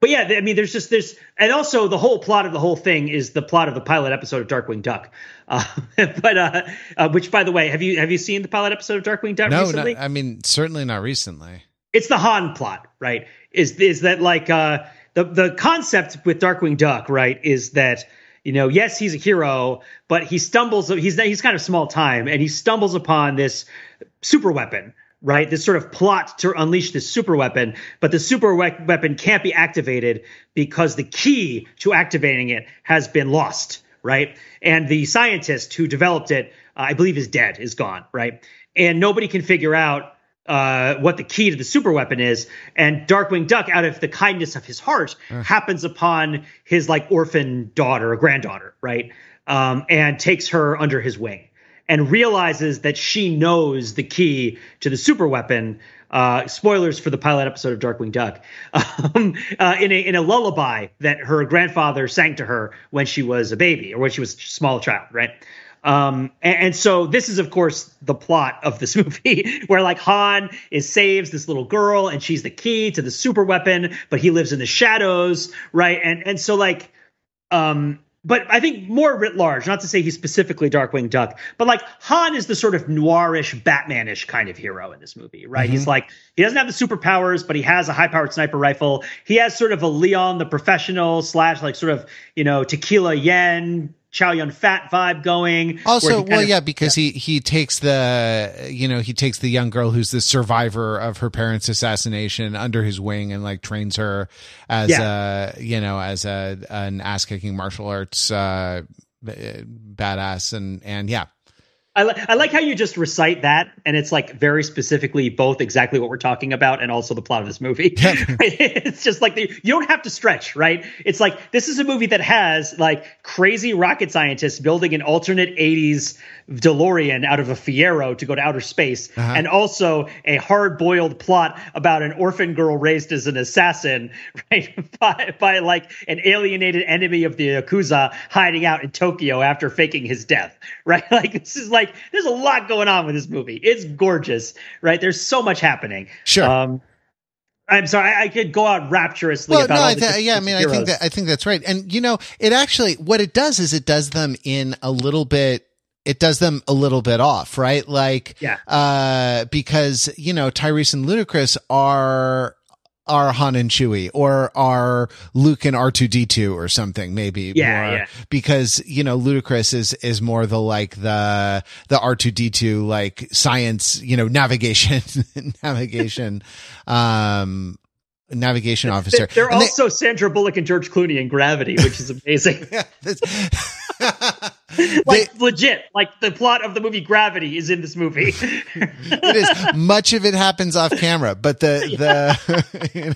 but yeah, I mean, there's just there's, and also the whole plot of the whole thing is the plot of the pilot episode of Darkwing Duck. Uh, but uh, uh, which, by the way, have you have you seen the pilot episode of Darkwing Duck No, recently? not, I mean certainly not recently. it's the Han plot, right? Is is that like uh the the concept with Darkwing Duck, right? Is that you know, yes, he's a hero, but he stumbles. He's he's kind of small time, and he stumbles upon this super weapon, right? This sort of plot to unleash this super weapon, but the super we- weapon can't be activated because the key to activating it has been lost, right? And the scientist who developed it, uh, I believe, is dead, is gone, right? And nobody can figure out uh, what the key to the super weapon is. And Darkwing Duck, out of the kindness of his heart, happens upon his like orphan daughter or granddaughter, right? Um, and takes her under his wing and realizes that she knows the key to the super weapon. Uh, spoilers for the pilot episode of Darkwing Duck. Um, uh, in a in a lullaby that her grandfather sang to her when she was a baby or when she was a small child, right? Um, and, and so this is, of course, the plot of this movie, where like Han is saves this little girl, and she's the key to the super weapon, but he lives in the shadows, right? And and so like, um, but I think more writ large, not to say he's specifically Darkwing Duck, but like Han is the sort of noirish, Batmanish kind of hero in this movie, right? He's mm-hmm. like he doesn't have the superpowers, but he has a high-powered sniper rifle. He has sort of a Leon the professional slash like sort of you know Tequila Yuen. Chow Yun Fat vibe going. Also, well, of- yeah, because he he takes the you know he takes the young girl who's the survivor of her parents' assassination under his wing and like trains her as Yeah. a you know as a an ass kicking martial arts uh, badass and and yeah I, li- I like how you just recite that, and it's like very specifically both exactly what we're talking about and also the plot of this movie. it's just like the, you don't have to stretch, right? It's like this is a movie that has like crazy rocket scientists building an alternate 80s DeLorean out of a Fiero to go to outer space, uh-huh. and also a hard boiled plot about an orphan girl raised as an assassin, right? by, by like an alienated enemy of the Yakuza hiding out in Tokyo after faking his death, right? Like this is like there's a lot going on with this movie. It's gorgeous, right? There's so much happening. Sure. Um, I'm sorry, I, I could go out rapturously well about no I th- yeah I mean of I think that I think that's right and you know it actually what it does is it does them in a little bit it does them a little bit off right like Yeah. uh because you know Tyrese and Ludacris are are Han and Chewie or are Luke and R2D2 or something maybe Yeah, more, yeah. because you know Ludacris is is more the like the the R2D2 like science you know navigation navigation um navigation officer They're, And they- also Sandra Bullock and George Clooney in Gravity, which is amazing. yeah, like legit, like the plot of the movie Gravity is in this movie. it is much of it happens off camera but the the you know,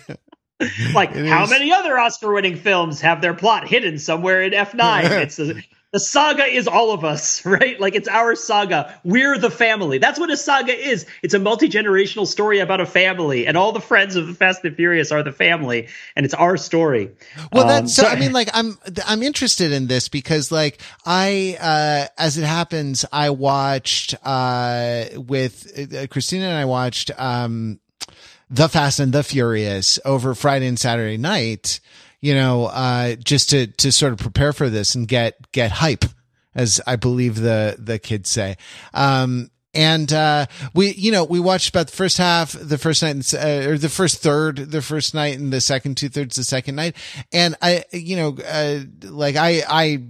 like how is. many other Oscar-winning films have their plot hidden somewhere in F9? it's a, the saga is all of us, right? Like it's our saga. We're the family. That's what a saga is. It's a multi-generational story about a family, and all the friends of the Fast and Furious are the family, and it's our story. Well, Um, that's so. I mean, like, I'm I'm interested in this because, like, I, uh, as it happens, I watched uh with uh, Christina and I watched um The Fast and the Furious over Friday and Saturday night, you know, uh, just to, to sort of prepare for this and get, get hype, as I believe the, the kids say. Um, and uh, we you know we watched about the first half the first night uh, or the first third the first night and the second two thirds the second night and i you know uh, like i i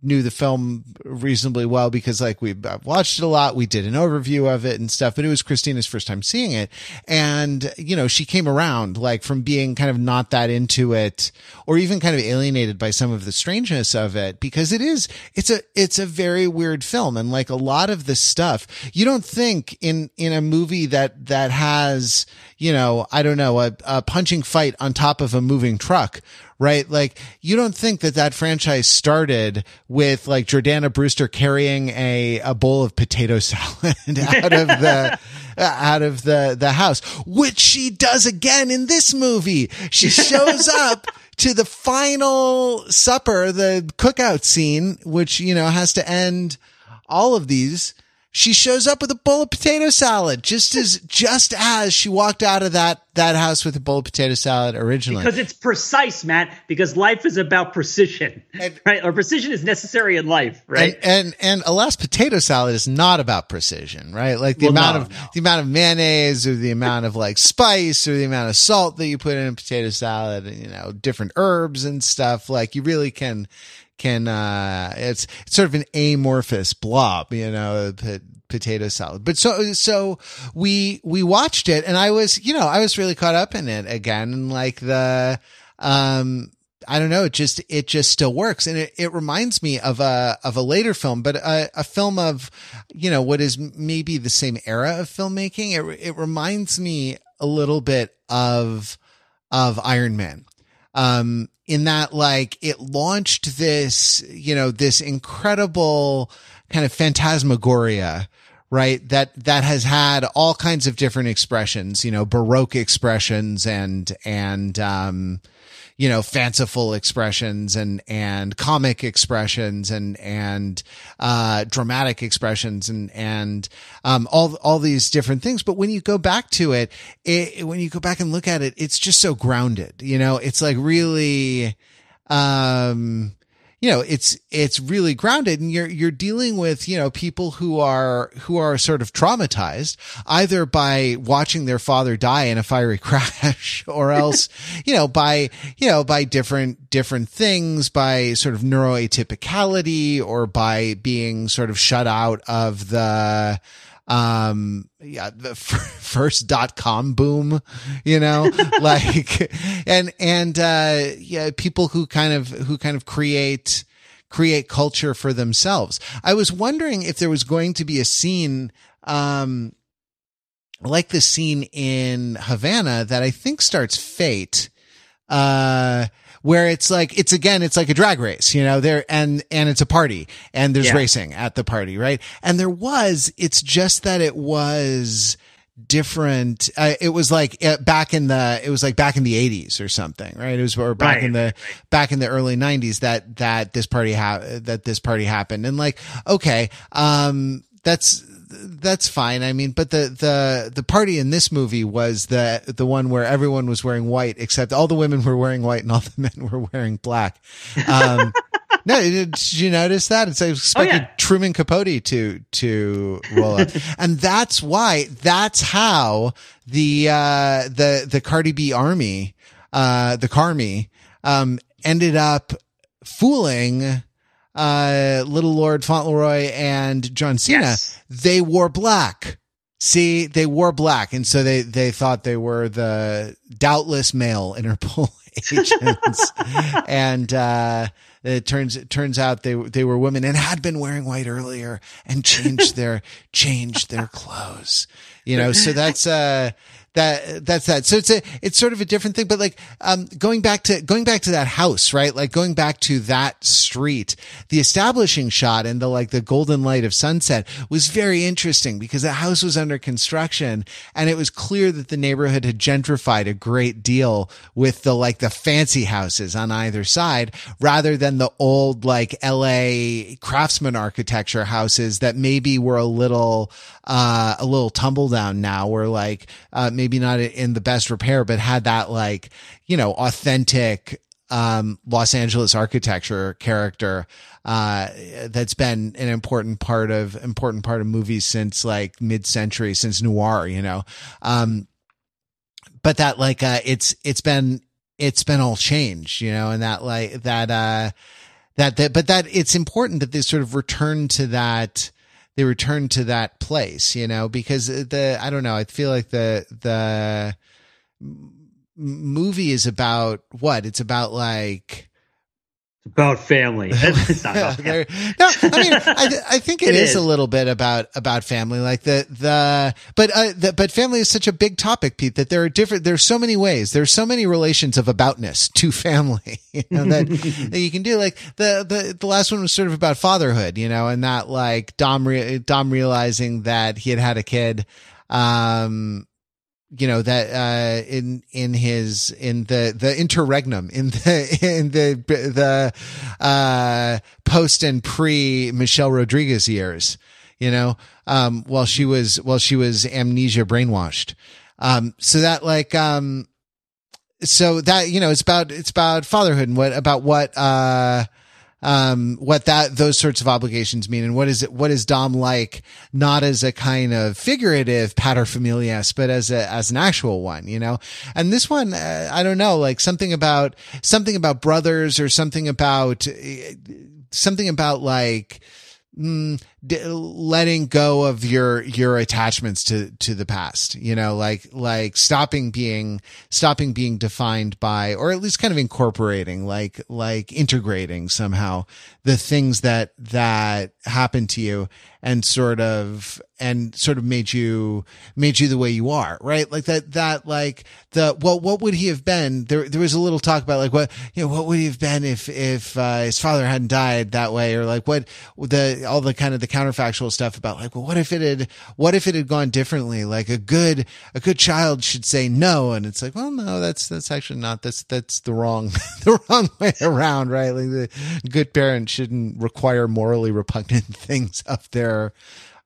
knew the film reasonably well because like we've watched it a lot. We did an overview of it and stuff, but it was Christina's first time seeing it. And, you know, she came around like from being kind of not that into it or even kind of alienated by some of the strangeness of it because it is, it's a, it's a very weird film. And like a lot of the stuff you don't think in, in a movie that, that has, you know, I don't know, a, a punching fight on top of a moving truck, right? Like you don't think that that franchise started with like Jordana Brewster carrying a, a bowl of potato salad out of the, out of the, the house, which she does again in this movie. She shows up to the final supper, the cookout scene, which, you know, has to end all of these she shows up with a bowl of potato salad just as just as she walked out of that that house with a bowl of potato salad originally. Because it's precise matt because life is about precision and, right? Or precision is necessary in life right? And and, and alas potato salad is not about precision right? Like the well, amount no, of no. the amount of mayonnaise or the amount of like spice or the amount of salt that you put in a potato salad and you know different herbs and stuff like you really can can uh it's, it's sort of an amorphous blob you know potato salad but so so we we watched it and i was you know i was really caught up in it again like the um I don't know. It just, it just still works. And it, it reminds me of a, of a later film, but a, a film of, you know, what is maybe the same era of filmmaking. It, it reminds me a little bit of, of Iron Man. Um, in that like it launched this, you know, this incredible kind of phantasmagoria right? That that has had all kinds of different expressions you know baroque expressions and and um you know, fanciful expressions and, and comic expressions and, and, uh, dramatic expressions and, and, um, all, all these different things. But when you go back to it, it, when you go back and look at it, it's just so grounded, you know, it's like really, um, you know, it's, it's really grounded and you're, you're dealing with, you know, people who are, who are sort of traumatized either by watching their father die in a fiery crash or else, you know, by, you know, by different, different things, by sort of neuroatypicality or by being sort of shut out of the, um yeah the first dot com boom you know like and and uh yeah people who kind of who kind of create create culture for themselves. I was wondering if there was going to be a scene um like the scene in havana that i think starts fate uh where it's like it's again it's like a drag race you know there and and it's a party and there's yeah. racing at the party right? And there was it's just that it was different uh, it was like uh, back in the it was like back in the 80s or something right? It was or back right, in the back in the early 90s that that this party ha- that this party happened. And like okay um that's that's fine. I mean, but the, the, the party in this movie was the, the one where everyone was wearing white, except all the women were wearing white and all the men were wearing black. Um, no, did you notice that? It's, I expected oh, yeah. Truman Capote to, to roll up. and that's why, that's how the, uh, the, the Cardi B army, uh, the Carmi, um, ended up fooling, uh, Little Lord Fauntleroy and John Cena, yes. they wore black. See, they wore black, and so they they thought they were the doubtless male Interpol agents, and uh, it turns it turns out they they were women and had been wearing white earlier and changed their changed their clothes. You know, so that's uh that that's that. So it's a it's sort of a different thing, but like um going back to going back to that house, right? Like going back to that street, the establishing shot and the like the golden light of sunset was very interesting because the house was under construction and it was clear that the neighborhood had gentrified a great deal with the like the fancy houses on either side rather than the old like LA craftsman architecture houses that maybe were a little uh a little tumble down now were like uh maybe not in the best repair but had that like you know authentic um Los Angeles architecture character uh that's been an important part of important part of movies since like mid-century since noir you know? Um but that like uh it's it's been it's been all changed you know and that like that uh that that but that it's important that they sort of return to that they return to that place you know because the i don't know i feel like the the movie is about what? It's about like about family. It's not about family. no, I mean, I, I think it, it is, is, a little bit about about family, like the the but uh, the, but family is such a big topic, Pete, that there are different. There's so many ways. There's so many relations of aboutness to family, you know, that, that you can do. Like the the the last one was sort of about fatherhood, you know, and that like Dom re- Dom realizing that he had had a kid, um, you know that uh in in his in the the interregnum in the in the the uh post and pre Michelle Rodriguez years you know um while she was while she was amnesia brainwashed. Um so that like um so that you know it's about it's about fatherhood and what about what uh um, what that those sorts of obligations mean, and what is it? What is Dom like? Not as a kind of figurative paterfamilias, but as a as an actual one, you know. And this one, uh, I don't know, like something about something about brothers or something about something about like mm, d- letting go of your your attachments to to the past you know like like stopping being stopping being defined by or at least kind of incorporating like like integrating somehow the things that that happened to you and sort of and sort of made you made you the way you are right? Like that that like the well what would he have been? There there was a little talk about like what you know what would he have been if if uh, his father hadn't died that way or like what the all the kind of the counterfactual stuff about like well what if it had what if it had gone differently? Like a good a good child should say no. And it's like well no that's that's actually not that's that's the wrong the wrong way around right? Like the good parent shouldn't require morally repugnant things of their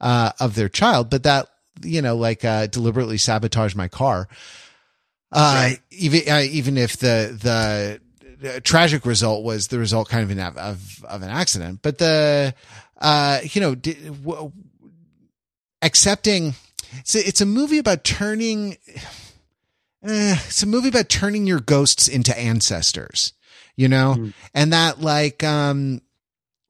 uh, of their child, but that you know, like uh, deliberately sabotage my car. Uh, right. even uh, even if the the tragic result was the result kind of an of of an accident, but the uh, you know, w- accepting. It's a, it's a movie about turning. Uh, it's a movie about turning your ghosts into ancestors, you know, mm. and that like um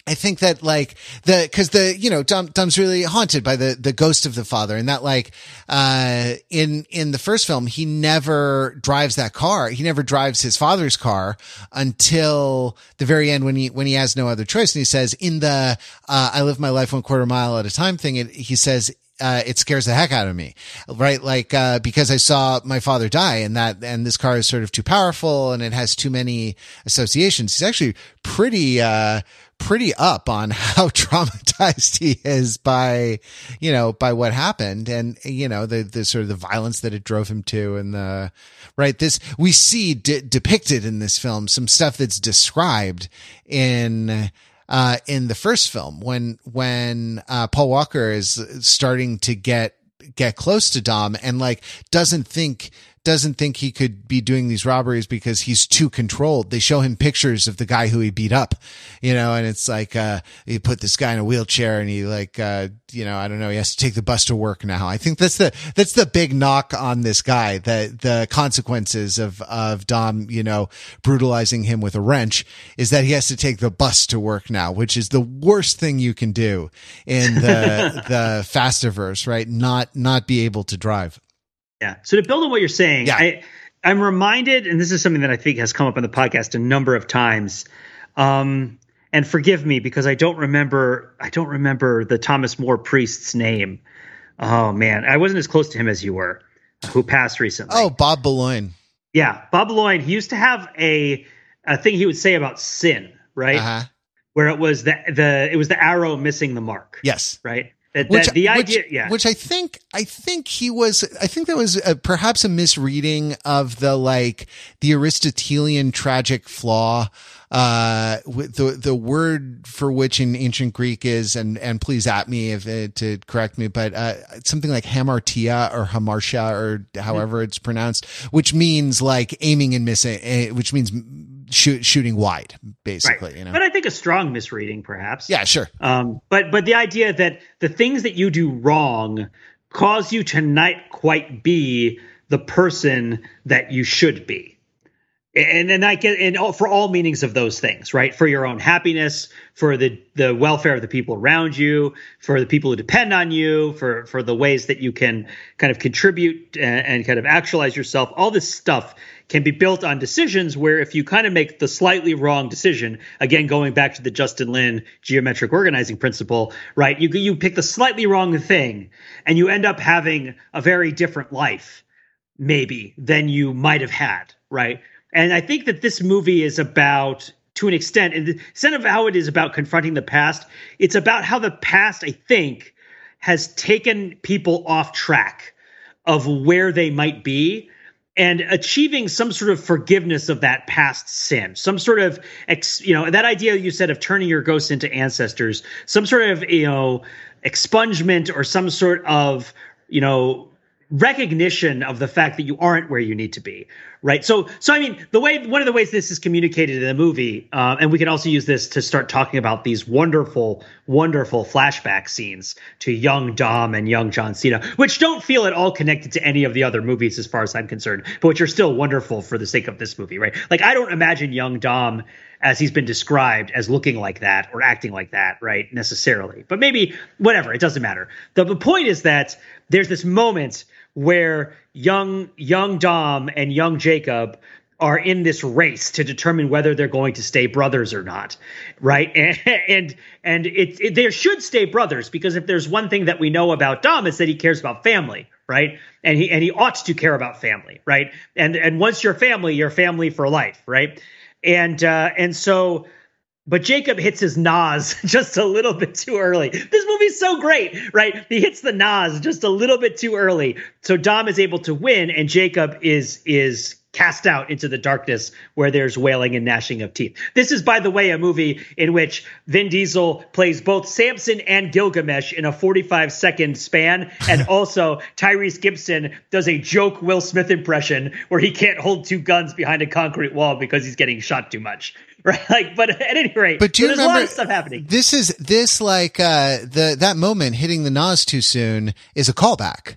I think that like the, cause the, you know, Dom, Dom's really haunted by the, the ghost of the father and that like, uh, in, in the first film, he never drives that car. He never drives his father's car until the very end when he, when he has no other choice. And he says in the, uh, I live my life one quarter mile at a time thing, it, he says, uh, it scares the heck out of me, right? Like, uh, because I saw my father die and that, and this car is sort of too powerful and it has too many associations. He's actually pretty, uh, pretty up on how traumatized he is by, you know, by what happened and, you know, the, the sort of the violence that it drove him to and the, right. This, we see depicted in this film some stuff that's described in, uh, in the first film when, when, uh, Paul Walker is starting to get, get close to Dom and like doesn't think, doesn't think he could be doing these robberies because he's too controlled. They show him pictures of the guy who he beat up, you know, and it's like, uh, he put this guy in a wheelchair and he like, uh, you know, I don't know, he has to take the bus to work now. I think that's the, that's the big knock on this guy, the, the consequences of, of Dom, you know, brutalizing him with a wrench is that he has to take the bus to work now, which is the worst thing you can do in the, the Fastiverse, right? Not, not be able to drive. Yeah. So to build on what you're saying, yeah. I, I'm reminded, and this is something that I think has come up on the podcast a number of times. Um, and forgive me because I don't remember. I don't remember the Thomas More priest's name. Oh man, I wasn't as close to him as you were, who passed recently. Oh, Bob Boulogne. Yeah, Bob Boulogne. He used to have a a thing he would say about sin, right? Uh-huh. Where it was the the it was the arrow missing the mark. Yes. Right. That, which, that the which, idea, yeah, which I think, I think he was, I think that was a, perhaps a misreading of the like the Aristotelian tragic flaw. Uh, the the word for which in ancient Greek is, and and please at me if it, to correct me, but uh, something like hamartia or hamartia or however mm-hmm. it's pronounced, which means like aiming and missing, eh, which means shoot, shooting wide, basically. Right. You know, but I think a strong misreading, perhaps. Yeah, sure. Um, but but the idea that the things that you do wrong cause you to not quite be the person that you should be and and I get and all, for all meanings of those things, right? For your own happiness, for the the welfare of the people around you, for the people who depend on you, for for the ways that you can kind of contribute and, and kind of actualize yourself. All this stuff can be built on decisions where if you kind of make the slightly wrong decision, again going back to the Justin Lin geometric organizing principle, right? You you pick the slightly wrong thing, and you end up having a very different life, maybe than you might have had, right? And I think that this movie is about, to an extent, the instead of how it is about confronting the past, it's about how the past, I think, has taken people off track of where they might be and achieving some sort of forgiveness of that past sin some sort of ex, you know that idea you said of turning your ghosts into ancestors some sort of you know expungement or some sort of you know recognition of the fact that you aren't where you need to be right so so i mean the way one of the ways this is communicated in the movie uh, and we can also use this to start talking about these wonderful wonderful flashback scenes to young dom and young john cena which don't feel at all connected to any of the other movies as far as i'm concerned but which are still wonderful for the sake of this movie right like i don't imagine young dom as he's been described as looking like that or acting like that, right? Necessarily. But maybe whatever, it doesn't matter. The, the point is that there's this moment where young young Dom and young Jacob are in this race to determine whether they're going to stay brothers or not, right? And and, and it, it they should stay brothers because if there's one thing that we know about Dom is that he cares about family, right? And he and he ought to care about family, right? And and once you're family, you're family for life, right? And uh, and so but Jacob hits his NOS just a little bit too early. This movie's so great, right? He hits the NOS just a little bit too early. So Dom is able to win and Jacob is is cast out into the darkness where there's wailing and gnashing of teeth. This is, by the way, a movie in which Vin Diesel plays both Samson and Gilgamesh in a 45 second span. And also Tyrese Gibson does a joke Will Smith impression where he can't hold two guns behind a concrete wall because he's getting shot too much. right? Like, but at any rate, but do you there's remember, a lot of stuff happening. This is this like uh the that moment hitting the NOS too soon is a callback.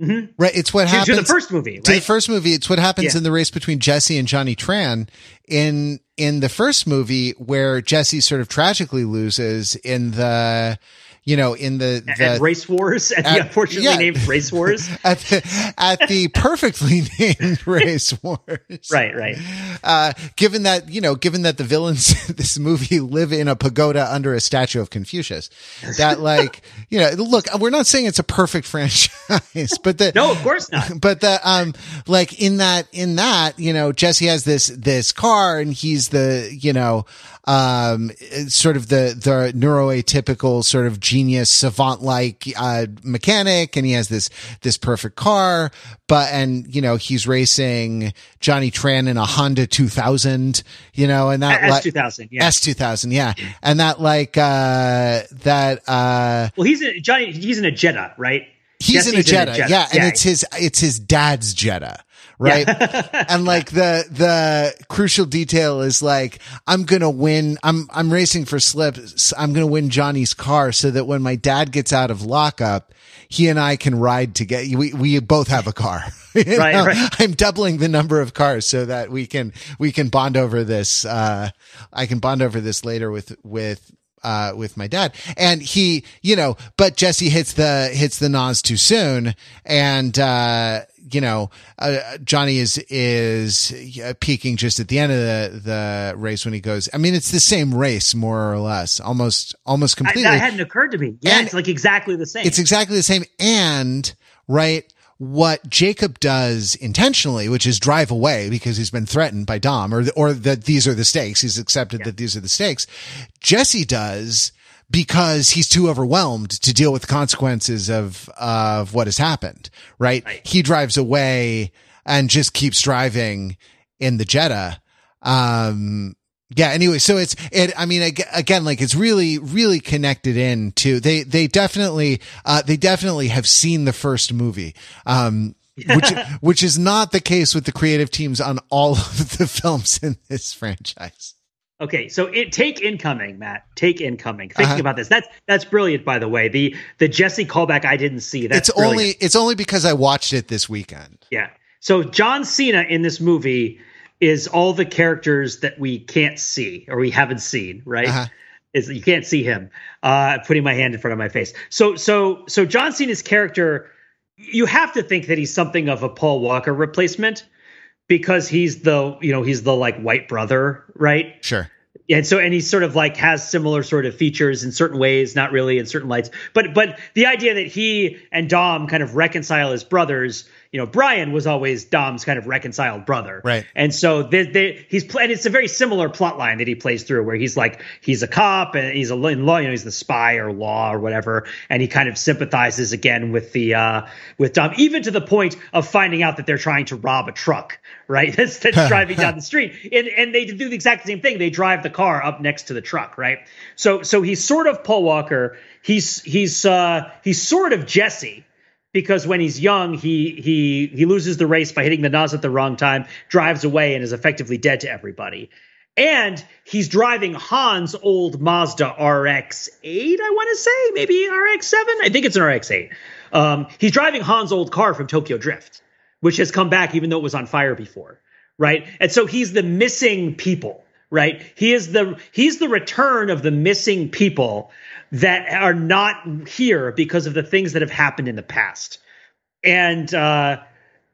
Mm-hmm. Right, it's what to, happens to the first movie. Right? To the first movie, it's what happens Yeah. in the race between Jesse and Johnny Tran. In in the first movie, where Jesse sort of tragically loses in the, you know, in the the at Race Wars, at, at- the unfortunately yeah. named Race Wars. at the at the perfectly named race wars. right, right. Uh, given that you know, given that the villains in this movie live in a pagoda under a statue of Confucius, that like you know, look, we're not saying it's a perfect franchise, but the No, of course not. but the um like in that in that you know Jesse has this this car and he's the you know um sort of the the neuroatypical sort of genius savant like uh mechanic and he has this this perfect car but and you know he's racing Johnny Tran in a Honda 2000 you know and that S like two thousand. Yeah. S 2000 yeah and that like uh that uh well, he's a, Johnny. He's in a Jetta, right? He's in a Jesse's Jetta, yeah, and Yeah. it's his it's his dad's Jetta, right? and like the the crucial detail is like I'm gonna win. I'm I'm racing for slips. I'm gonna win Johnny's car so that when my dad gets out of lockup, he and I can ride together. We we both have a car. Right, know? right. I'm doubling the number of cars so that we can we can bond over this. Uh, I can bond over this later with with uh, with my dad. And he, you know, but Jesse hits the, hits the NOS too soon. And, uh, you know, uh, Johnny is, is uh, peaking just at the end of the, the race when he goes, I mean, it's the same race, more or less, almost, almost I, completely. that hadn't occurred to me. Yeah, And- it's like exactly the same. It's exactly the same. And, right, what Jacob does intentionally, which is drive away because he's been threatened by Dom or, or that these are the stakes. He's accepted that these are the stakes. Jesse does because he's too overwhelmed to deal with the consequences of of what has happened. Right? Right. He drives away and just keeps driving in the Jetta. Um, yeah. Anyway, so it's it. I mean, again, like it's really, really connected in to they. They definitely, uh, they definitely have seen the first movie. Um, which which is not the case with the creative teams on all of the films in this franchise. Okay, so it, take incoming, Matt. Take incoming. Thinking Uh-huh. about this, that's that's brilliant. By the way, the the Jesse callback I didn't see. That's it's brilliant. only it's only because I watched it this weekend. Yeah. So John Cena in this movie is all the characters that we can't see or we haven't seen, right? Uh-huh. Is you can't see him. Uh putting my hand in front of my face. So so so John Cena's character, you have to think that he's something of a Paul Walker replacement because he's the, you know, he's the like white brother, right? Sure. and so and he sort of like has similar sort of features in certain ways not really in certain lights but but the idea that he and dom kind of reconcile as brothers you know brian was always dom's kind of reconciled brother. Right. and so they, they, he's played it's a very similar plot line that he plays through where he's like he's a cop and he's a in law you know he's the spy or law or whatever. And he kind of sympathizes again with the uh with dom even to the point of finding out that they're trying to rob a truck right? That's, that's driving down the street. And and they do the exact same thing. They drive the car up next to the truck right? So so he's sort of paul walker. He's he's uh he's sort of jesse because when he's young, he he he loses the race by hitting the NOS at the wrong time, drives away, and is effectively dead to everybody. And he's driving Han's old Mazda RX-8, I want to say, maybe RX-7. I think it's an RX-8. Um, he's driving Han's old car from Tokyo Drift, which has come back even though it was on fire before, right? And so he's the missing people, right? He is the he's the return of the missing people that are not here because of the things that have happened in the past. And uh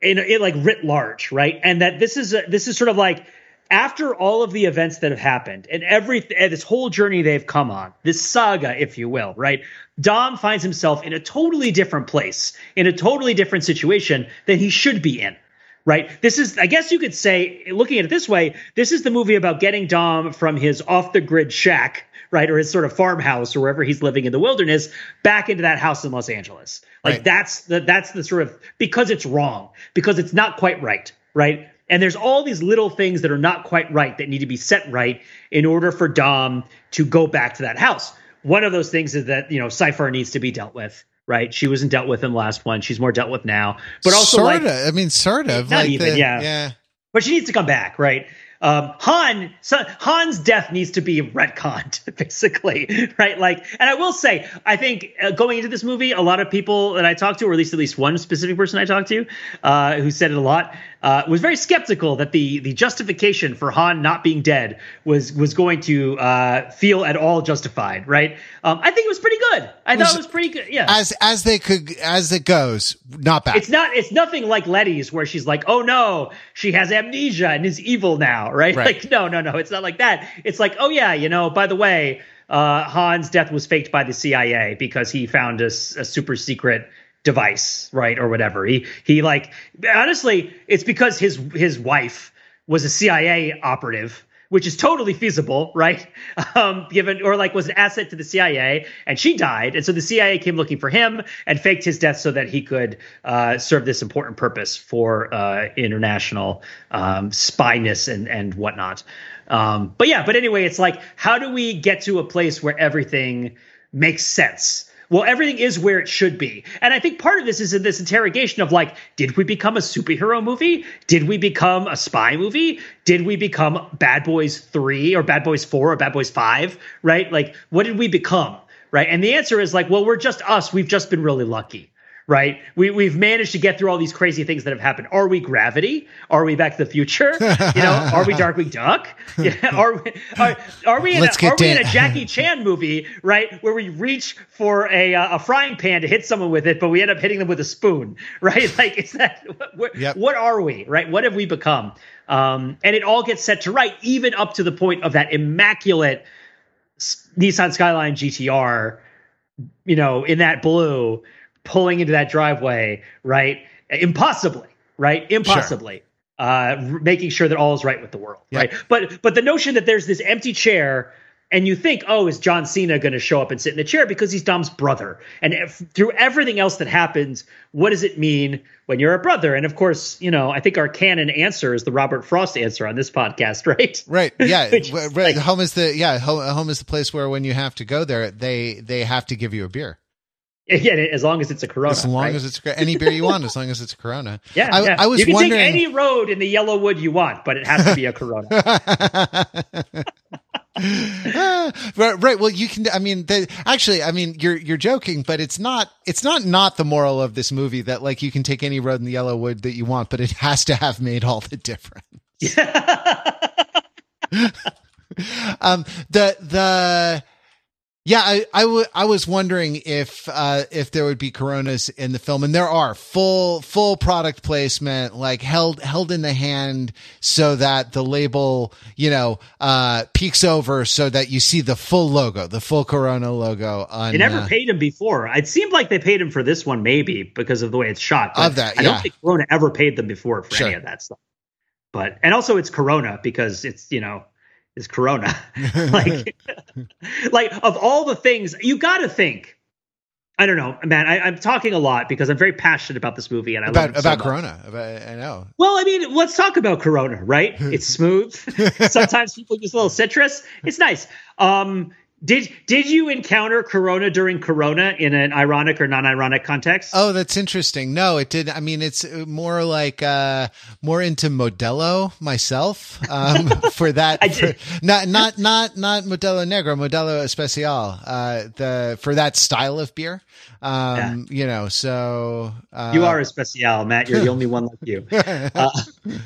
in it like writ large right? And that this is a, this is sort of like after all of the events that have happened and every and this whole journey they've come on this saga if you will right? Dom finds himself in a totally different place in a totally different situation than he should be in right? This is, I guess you could say, looking at it this way, this is the movie about getting Dom from his off the grid shack, right, or his sort of farmhouse or wherever he's living in the wilderness, back into that house in Los Angeles. Like Right. that's the that's the sort of because it's wrong, because it's not quite right, right? And there's all these little things that are not quite right that need to be set right in order for Dom to go back to that house. One of those things is that you know Cypher needs to be dealt with, right? She wasn't dealt with in the last one; she's more dealt with now. But also, sort like, of. I mean, sort of. Not like even, the- yeah. Yeah. but she needs to come back, right? Um, Han, so Han's death needs to be retconned, basically, right? Like, and I will say, I think uh, going into this movie, a lot of people that I talked to, or at least at least one specific person I talked to, uh, who said it a lot, uh, was very skeptical that the the justification for Han not being dead was was going to uh, feel at all justified, right? Um, I think it was pretty good. I thought it was pretty good. Yeah, As as they could as it goes, not bad. it's not it's nothing like Letty's where she's like, "Oh no, she has amnesia and is evil now," right? Right. Like no, no, no, it's not like that. It's like, "Oh yeah, you know, by the way, uh Han's death was faked by the CIA because he found a super secret device, right, or whatever." He he like honestly, it's because his his wife was a CIA operative which is totally feasible, right? Um, given or like was an asset to the CIA, and she died, and so the CIA came looking for him and faked his death so that he could uh, serve this important purpose for uh, international um, spyness and and whatnot. Um, but yeah, but anyway, it's like how do we get to a place where everything makes sense? Well, everything is where it should be. And I think part of this is in this interrogation of like, did we become a superhero movie? Did we become a spy movie? Did we become Bad Boys 3 or Bad Boys 4 or Bad Boys 5? Right? Like, what did we become? Right? And the answer is like, well, we're just us. We've just been really lucky. Right? We we've managed to get through all these crazy things that have happened. Are we Gravity? Are we Back to the Future? You know, are we Darkwing Duck? Yeah, are we are, are we in Let's a, are we in a Jackie Chan movie, right, where we reach for a uh, a frying pan to hit someone with it, but we end up hitting them with a spoon, right? Like, is that what, Yep. what are we, right? What have we become? Um, and it all gets set to right, even up to the point of that immaculate Nissan Skyline GTR, you know, in that blue, pulling into that driveway, right? Impossibly, right? Impossibly. Uh, r- making sure that all is right with the world, Yeah. right? But but the notion that there's this empty chair and you think, oh, is John Cena going to show up and sit in the chair because he's Dom's brother? And if, through everything else that happens, what does it mean when you're a brother? And of course, you know, I think our canon answer is the Robert Frost answer on this podcast, right? Right. Yeah. right. Like, home is the yeah home, home is the place where when you have to go there, they they have to give you a beer. Yeah, as long as it's a Corona. As long right? as it's any beer you want, as long as it's a Corona. Yeah, I, yeah. I was you can wondering... take any road in the Yellowwood you want, but it has to be a Corona. right, right. Well, you can. I mean, the, actually, I mean, you're you're joking, but it's not. It's not not the moral of this movie that like you can take any road in the Yellow Wood that you want, but it has to have made all the difference. um, the the yeah, I, I, w- I was wondering if uh, if there would be Coronas in the film, and there are full full product placement, like held held in the hand, so that the label you know uh, peeks over, so that you see the full logo, the full Corona logo. On, they never uh, paid him before. It seemed like they paid him for this one, maybe because of the way it's shot. of that, I don't think Corona ever paid them before for Sure. any of that stuff. But and also it's Corona because it's you know is Corona. like, like of all the things you got to think. I don't know, man. I, I'm talking a lot because I'm very passionate about this movie and I love about it so about much. Corona. About, I know. Well, I mean, let's talk about Corona, right? It's smooth. Sometimes people use a little citrus. It's nice. Um, did did you encounter Corona during Corona in an ironic or non-ironic context? Oh, that's interesting. No, it did. I mean, it's more like uh more into Modelo myself. Um for that for, not not not not Modelo Negro, Modelo Especial. Uh the for that style of beer. Um you know, so uh You are a special, Matt. You're the only one like you. Uh,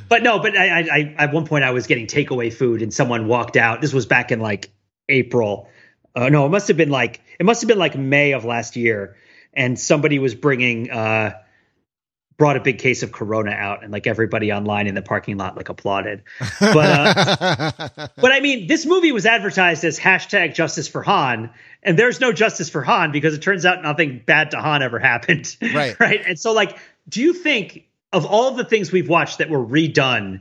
but no, but I, I, I, at one point I was getting takeaway food, and someone walked out. This was back in like April. Uh, no, it must have been like it must have been like May of last year, and somebody was bringing uh, brought a big case of Corona out, and like everybody online in the parking lot like applauded. But uh, but I mean, this movie was advertised as hashtag Justice for Han, and there's no justice for Han because it turns out nothing bad to Han ever happened. Right. right. And so, like, do you think of all the things we've watched that were redone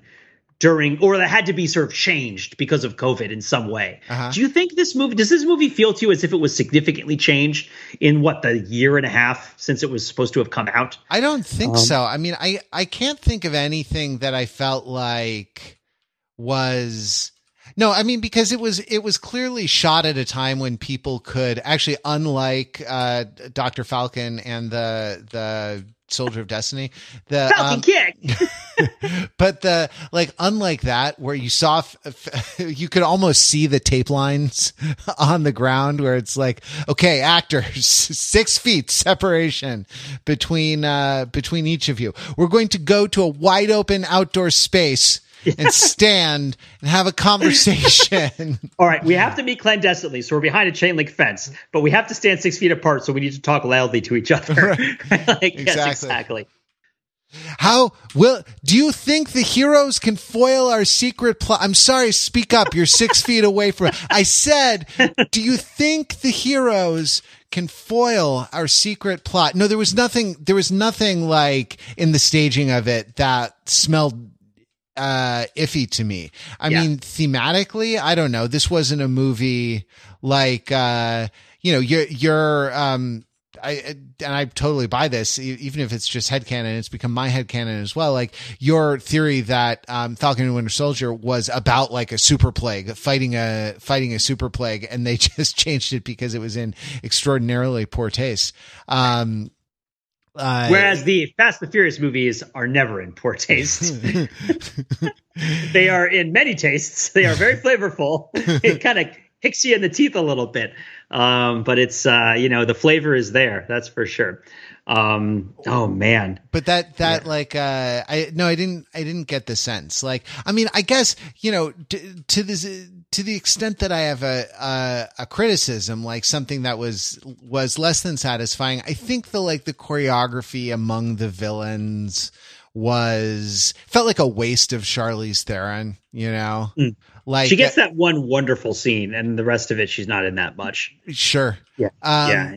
during, or that had to be sort of changed because of COVID in some way? Uh-huh. Do you think this movie does this movie feel to you as if it was significantly changed in what the year and a half since it was supposed to have come out? I don't think Um, so. I mean, I I can't think of anything that I felt like was no, I mean because it was it was clearly shot at a time when people could actually unlike uh Dr. Falcon and the the Soldier of Destiny, the Falcon um, kick. but the like unlike that where you saw f- you could almost see the tape lines on the ground where it's like okay actors six feet separation between uh between each of you we're going to go to a wide open outdoor space and stand and have a conversation All right, we have to meet clandestinely, so we're behind a chain link fence, but we have to stand six feet apart, so we need to talk loudly to each other. like, Yes, Exactly. exactly. How will do you think the heroes can foil our secret plot? I'm sorry, speak up. You're six feet away from it. I said, do you think the heroes can foil our secret plot? No, there was nothing. There was nothing like in the staging of it that smelled uh iffy to me. I Yeah. mean, thematically, I don't know. This wasn't a movie like uh you know, you're you're um I and I totally buy this, even if it's just headcanon, it's become my headcanon as well. Like your theory that um, Falcon and Winter Soldier was about like a super plague, fighting a fighting a super plague, and they just changed it because it was in extraordinarily poor taste. Um, uh, Whereas the Fast and Furious movies are never in poor taste. they are in many tastes. They are very flavorful. it kind of hicks you in the teeth a little bit. Um, but it's uh, you know, the flavor is there, that's for sure. Um, oh man. but that that like uh i no i didn't i didn't get the sense like i mean i guess you know to, to this to the extent that i have a, a a criticism like something that was was less than satisfying i think the like the choreography among the villains was felt like a waste of charlize theron you know Mm. like She gets that one wonderful scene and the rest of it she's not in that much. sure Yeah. um, yeah.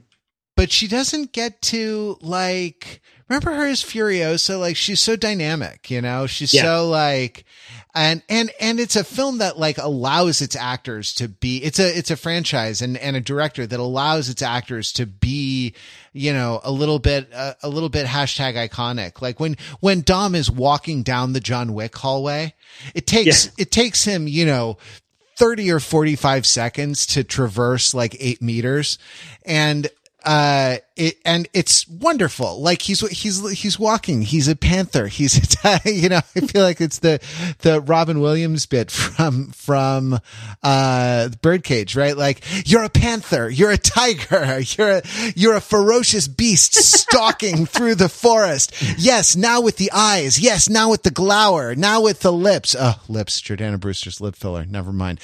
but she doesn't get to like remember her as Furiosa. Like she's so dynamic, you know. She's Yeah. so like, and and and it's a film that like allows its actors to be. It's a it's a franchise and and a director that allows its actors to be, you know, a little bit uh, a little bit hashtag iconic. Like when when Dom is walking down the John Wick hallway, it takes Yeah. it takes him, you know. 30 or 45 seconds to traverse like eight meters. And, uh, it, and it's wonderful. Like he's, he's, he's walking. He's a panther. He's, a, you know, I feel like it's the, the Robin Williams bit from, from, uh, Birdcage, right? Like you're a panther. You're a tiger. You're a, you're a ferocious beast stalking through the forest. Yes. Now with the eyes. Yes. Now with the glower. Now with the lips. Oh, lips. Jordana Brewster's lip filler. Never mind.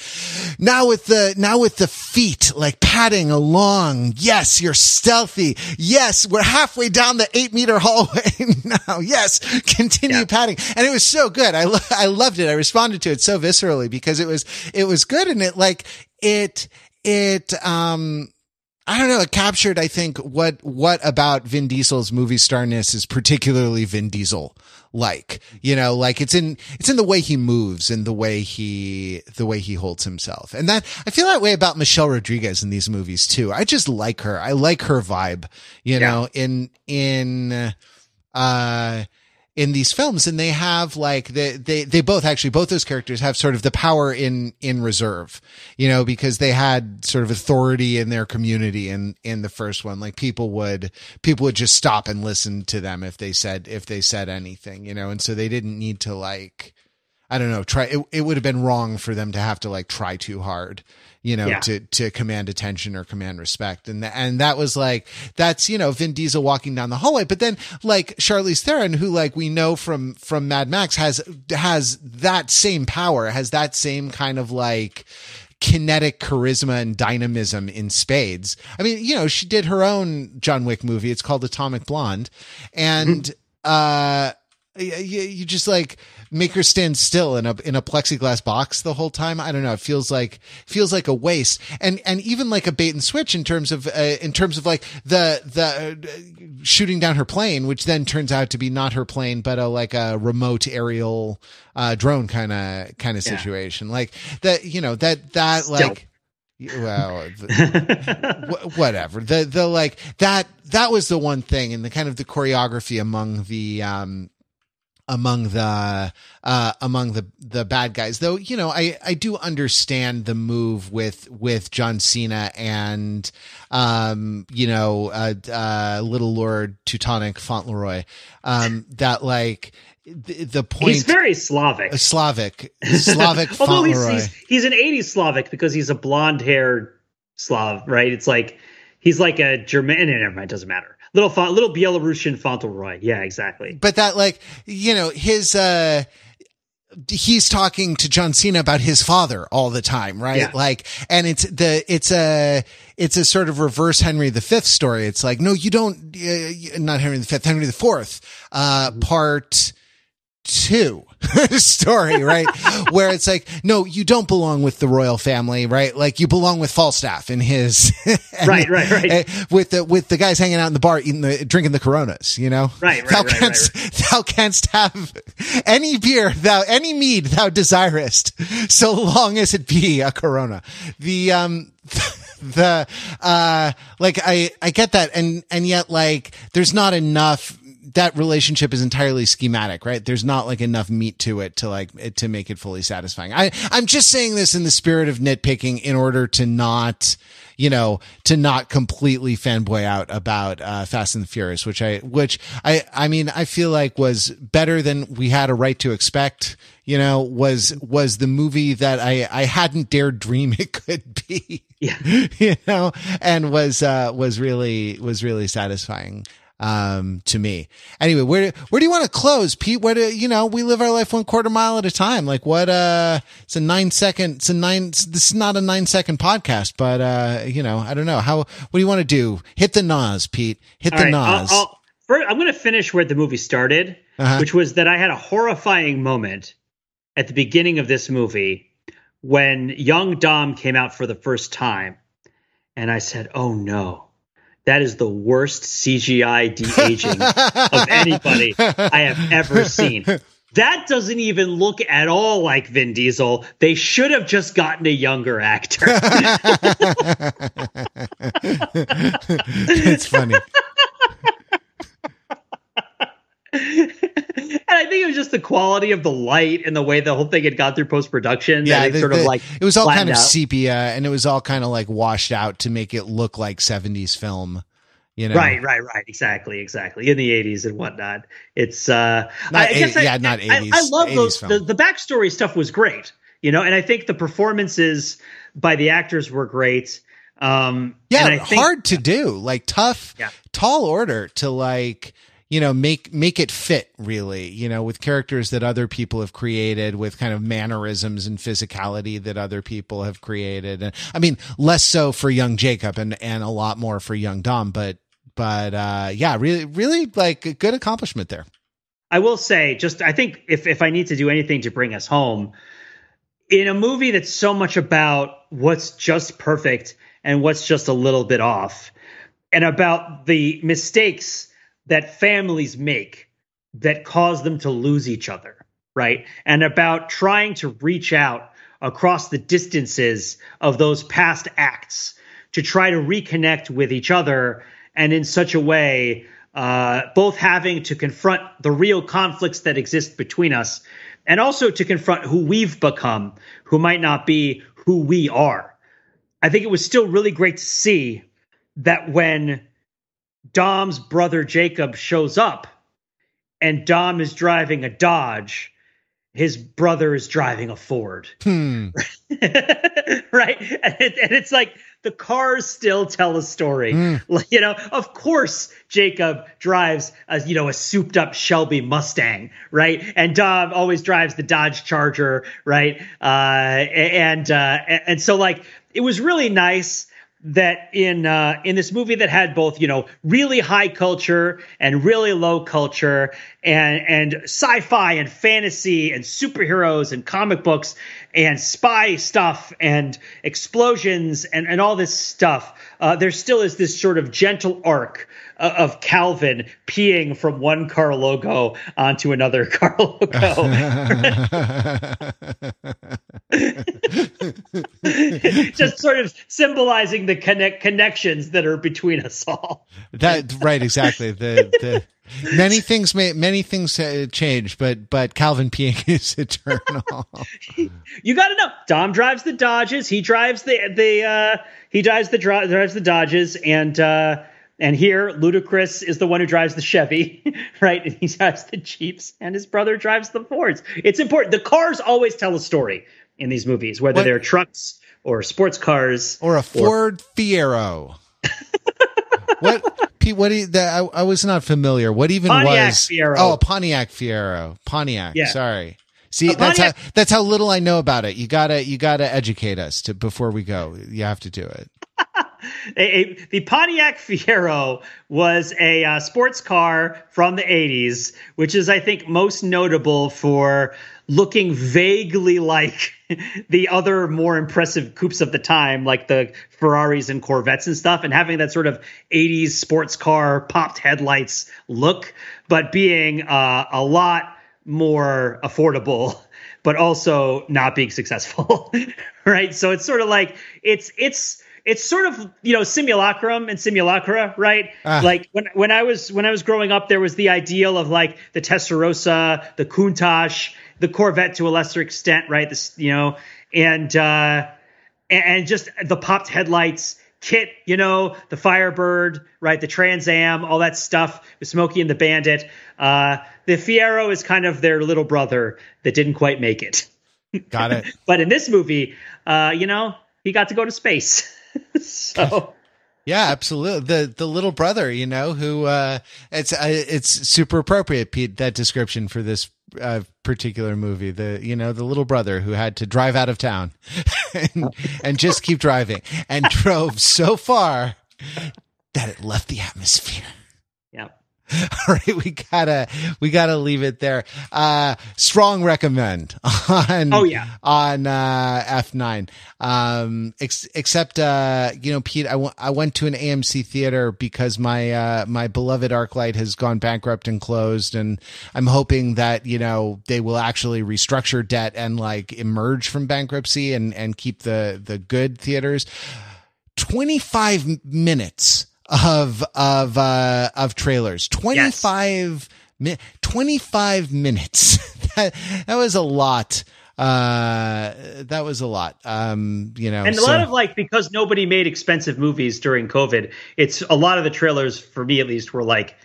Now with the, now with the feet, like padding along. Yes. You're stealthy. Yes. We're halfway down the eight meter hallway now. Yes. Continue Yeah. padding. And it was so good. I, lo- I loved it. I responded to it so viscerally because it was, it was good. And it like, it, it, um, I don't know. It captured, I think, what what about Vin Diesel's movie starness is particularly Vin Diesel like. You know, like it's in it's in the way he moves and the way he the way he holds himself. And that I feel that way about Michelle Rodriguez in these movies too. I just like her. I like her vibe. You Yeah. know, in in uh in these films and they have like they, they they both actually both those characters have sort of the power in in reserve you know because they had sort of authority in their community in in the first one. Like people would people would just stop and listen to them if they said if they said anything you know and so they didn't need to like I don't know, try it, it would have been wrong for them to have to like try too hard, you know, Yeah. to to command attention or command respect. And th- and that was like that's, you know, Vin Diesel walking down the hallway, but then like Charlize Theron who like we know from from Mad Max has has that same power, has that same kind of like kinetic charisma and dynamism in spades. I mean, you know, she did her own John Wick movie. It's called Atomic Blonde. And uh you, you just like make her stand still in a in a plexiglass box the whole time. I don't know. It feels like feels like a waste, and and even like a bait and switch in terms of uh, in terms of like the the uh, shooting down her plane, which then turns out to be not her plane, but a like a remote aerial uh, drone kind of kind of Yeah. situation. Like that, you know that that like. Well, wh- whatever the the like that that was the one thing and the kind of the choreography among the um among the uh among the the bad guys though you know i i do understand the move with with john cena and um you know uh uh little lord teutonic fauntleroy um that like the, the point he's very Slavic. uh, slavic slavic Although he's, he's he's an 80s Slavic because he's a blonde haired Slav, right? It's like he's like a German. Never mind, doesn't matter. Little fa- little Belarusian Fauntleroy. Yeah, exactly. but that like you know his uh he's talking to John Cena about his father all the time, right? Yeah. Like, and it's the, it's a, it's a sort of reverse Henry V story. It's like, no, you don't, uh, not Henry V, Henry IV, uh, Mm-hmm. part two story, right? Where it's like, no, you don't belong with the royal family, right? Like you belong with Falstaff and his, and- Right, right, right. uh, with the, with the guys hanging out in the bar eating the, drinking the Coronas, you know? Right, right, thou right, right, canst, thou canst have any beer, thou, any mead thou desirest, so long as it be a Corona. The, um, the, uh, like I, I get that. And, and yet like there's not enough, that relationship is entirely schematic, right? There's not like enough meat to it to like, it, to make it fully satisfying. I, I'm just saying this in the spirit of nitpicking in order to not, you know, to not completely fanboy out about, uh, Fast and the Furious, which I, which I, I mean, I feel like was better than we had a right to expect, you know, was, was the movie that I, I hadn't dared dream it could be Yeah. you know, and was, uh, was really, was really satisfying, um, to me. Anyway, where, where do you want to close, Pete? Where do, you know, we live our life one quarter mile at a time. Like what, uh, it's a nine second, it's a nine, this is not a nine second podcast, but, uh, you know, I don't know. How, what do you want to do? Hit the NOS, Pete. Hit All the right, NOS. I'll- first, I'm going to finish where the movie started, Uh-huh. which was that I had a horrifying moment at the beginning of this movie when young Dom came out for the first time, and I said, "Oh no, that is the worst CGI de aging of anybody I have ever seen. That doesn't even look at all like Vin Diesel. They should have just gotten a younger actor. it's funny. and I think it was just the quality of the light and the way the whole thing had gone through post production. Yeah, the- sort of like it was all kind of out. sepia, and it was all kind of like washed out to make it look like '70s film. You know, Right, right, right. Exactly, exactly. In the '80s and whatnot. It's uh, Not I, I guess I, yeah, not 80s, I, love 80s those. film. The, the backstory stuff was great, you know, and I think the performances by the actors were great. Um, yeah, and I think, hard to do, like tough, Yeah. tall order to like you know make make it fit really you know with characters that other people have created with kind of mannerisms and physicality that other people have created. And i mean less so for young jacob and and a lot more for young dom but but uh yeah really really like a good accomplishment there. I will say, just I think if if I need to do anything to bring us home, in a movie that's so much about what's just perfect and what's just a little bit off, and about the mistakes that families make that cause them to lose each other, right? And about trying to reach out across the distances of those past acts to try to reconnect with each other and in such a way uh, both having to confront the real conflicts that exist between us and also to confront who we've become who might not be who we are i think it was still really great to see that when dom's brother jacob shows up and dom is driving a dodge. His brother is driving a ford. Hmm. right? And, it, and it's like the cars still tell a story. Mm. Like, you know of course jacob drives a you know a souped up shelby mustang right? And dom always drives the dodge charger right? Uh and uh and, and so like it was really nice that in uh, in this movie that had both you know really high culture and really low culture and and sci-fi and fantasy and superheroes and comic books and spy stuff and explosions and and all this stuff uh, there still is this sort of gentle arc of Calvin peeing from one car logo onto another car logo just sort of symbolizing the connect connections that are between us all. that right exactly the the many things may many things uh, change but but calvin peeing is eternal You got to know. Dom drives the Dodges. He drives the the uh, he drives the drives the Dodges, and uh, and here Ludacris is the one who drives the Chevy, right? And he drives the Jeeps, and his brother drives the Fords. It's important. The cars always tell a story in these movies, whether What- they're trucks or sports cars. or a Ford Fiero. what? Pete, what? Do you, that, I, I was not familiar. What even Pontiac was? Fiero. Oh, a Pontiac Fiero. Pontiac. Yeah. Sorry. See, A that's Pontiac- how that's how little I know about it. You gotta you gotta educate us to before we go. You have to do it. a, a- the Pontiac Fiero was a uh, sports car from the 80s, which is, I think, most notable for looking vaguely like the other more impressive coupes of the time, like the Ferraris and Corvettes and stuff, and having that sort of 80s sports car popped headlights look, but being uh, a lot more affordable but also not being successful right? So it's sort of like it's it's it's sort of you know simulacrum and simulacra right? Ah. like when when i was when i was growing up there was the ideal of like the testarossa the countach the corvette to a lesser extent right? This you know and uh and, and just the popped headlights kit you know the firebird right? The trans am all that stuff with smokey and the bandit. Uh the fiero is kind of their little brother that didn't quite make it. Got it. but in this movie uh you know he got to go to space so Yeah, absolutely. The the little brother, you know, who uh it's uh, it's super appropriate Pete that description for this uh, particular movie. The you know, the little brother who had to drive out of town and, and just keep driving and drove so far that it left the atmosphere. yeah All right, we gotta we gotta leave it there. Uh, strong recommend on Oh, yeah. on uh, F nine. Um, ex- except uh, you know, Pete, I, w- I went to an AMC theater because my uh, my beloved ArcLight has gone bankrupt and closed, and I'm hoping that you know they will actually restructure debt and like emerge from bankruptcy and and keep the the good theaters. 25 minutes of of uh of trailers. 25 mi- 25 minutes. That that was a lot. Uh that was a lot. Um you know And a so- lot of like because nobody made expensive movies during COVID, it's a lot of the trailers for me at least were like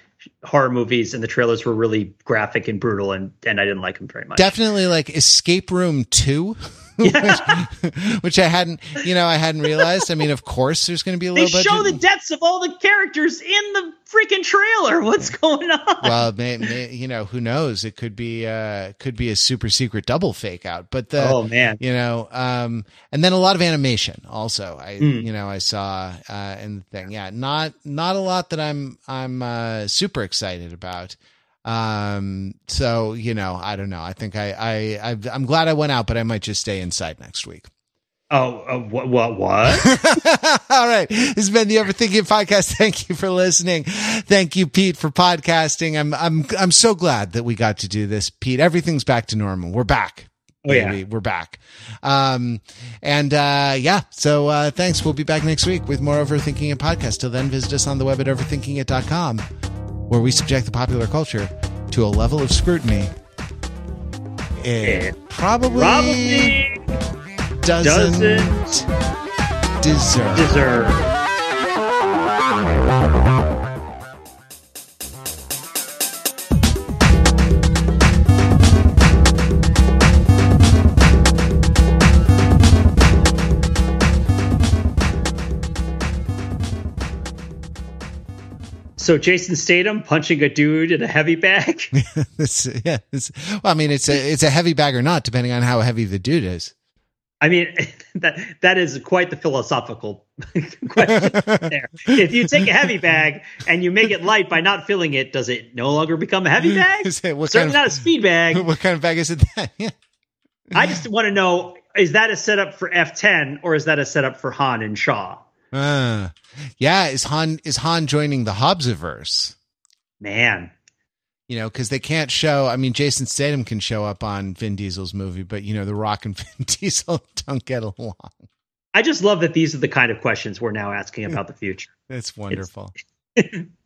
horror movies, and the trailers were really graphic and brutal, and and I didn't like them very much. definitely like escape room 2 which, which i hadn't you know i hadn't realized i mean of course there's going to be a little. they little show budget the deaths of all the characters in the freaking trailer. What's going on? well, may, may, you know, who knows? It could be, uh, could be a super secret double fake out, but the, oh man, you know, um, and then a lot of animation also. I, Mm. you know, I saw, uh, in the thing. Yeah. Not, not a lot that I'm, I'm, uh, super excited about. Um, so, you know, I don't know. I think I, I, I I'm glad I went out, but I might just stay inside next week. oh uh, what what what? All right. This has been the Overthinking Podcast. Thank you for listening. Thank you, Pete, for podcasting. I'm I'm I'm so glad that we got to do this, Pete. Everything's back to normal. We're back. Oh, yeah. baby. We're back. Um and uh yeah, so uh thanks. We'll be back next week with more Overthinking It podcast. Till then, visit us on the web at overthinkingit.com, where we subject the popular culture to a level of scrutiny. It It probably, Probably doesn't, doesn't deserve. deserve. So Jason Statham punching a dude in a heavy bag. It's, yeah, it's, well, I mean, it's a it's a heavy bag or not, depending on how heavy the dude is. I mean, that that is quite the philosophical question there. If you take a heavy bag and you make it light by not filling it, does it no longer become a heavy bag? It- what Certainly kind not a speed bag. what kind of bag is it? Then? Yeah. I just want to know: is that a setup for F10 or is that a setup for Han and Shaw? Uh, yeah, is Han is Han joining the Hobbsiverse? Man, You know, because they can't show. I mean, Jason Statham can show up on Vin Diesel's movie, but you know, The Rock and Vin Diesel don't get along. I just love that these are the kind of questions we're now asking about the future. It's wonderful.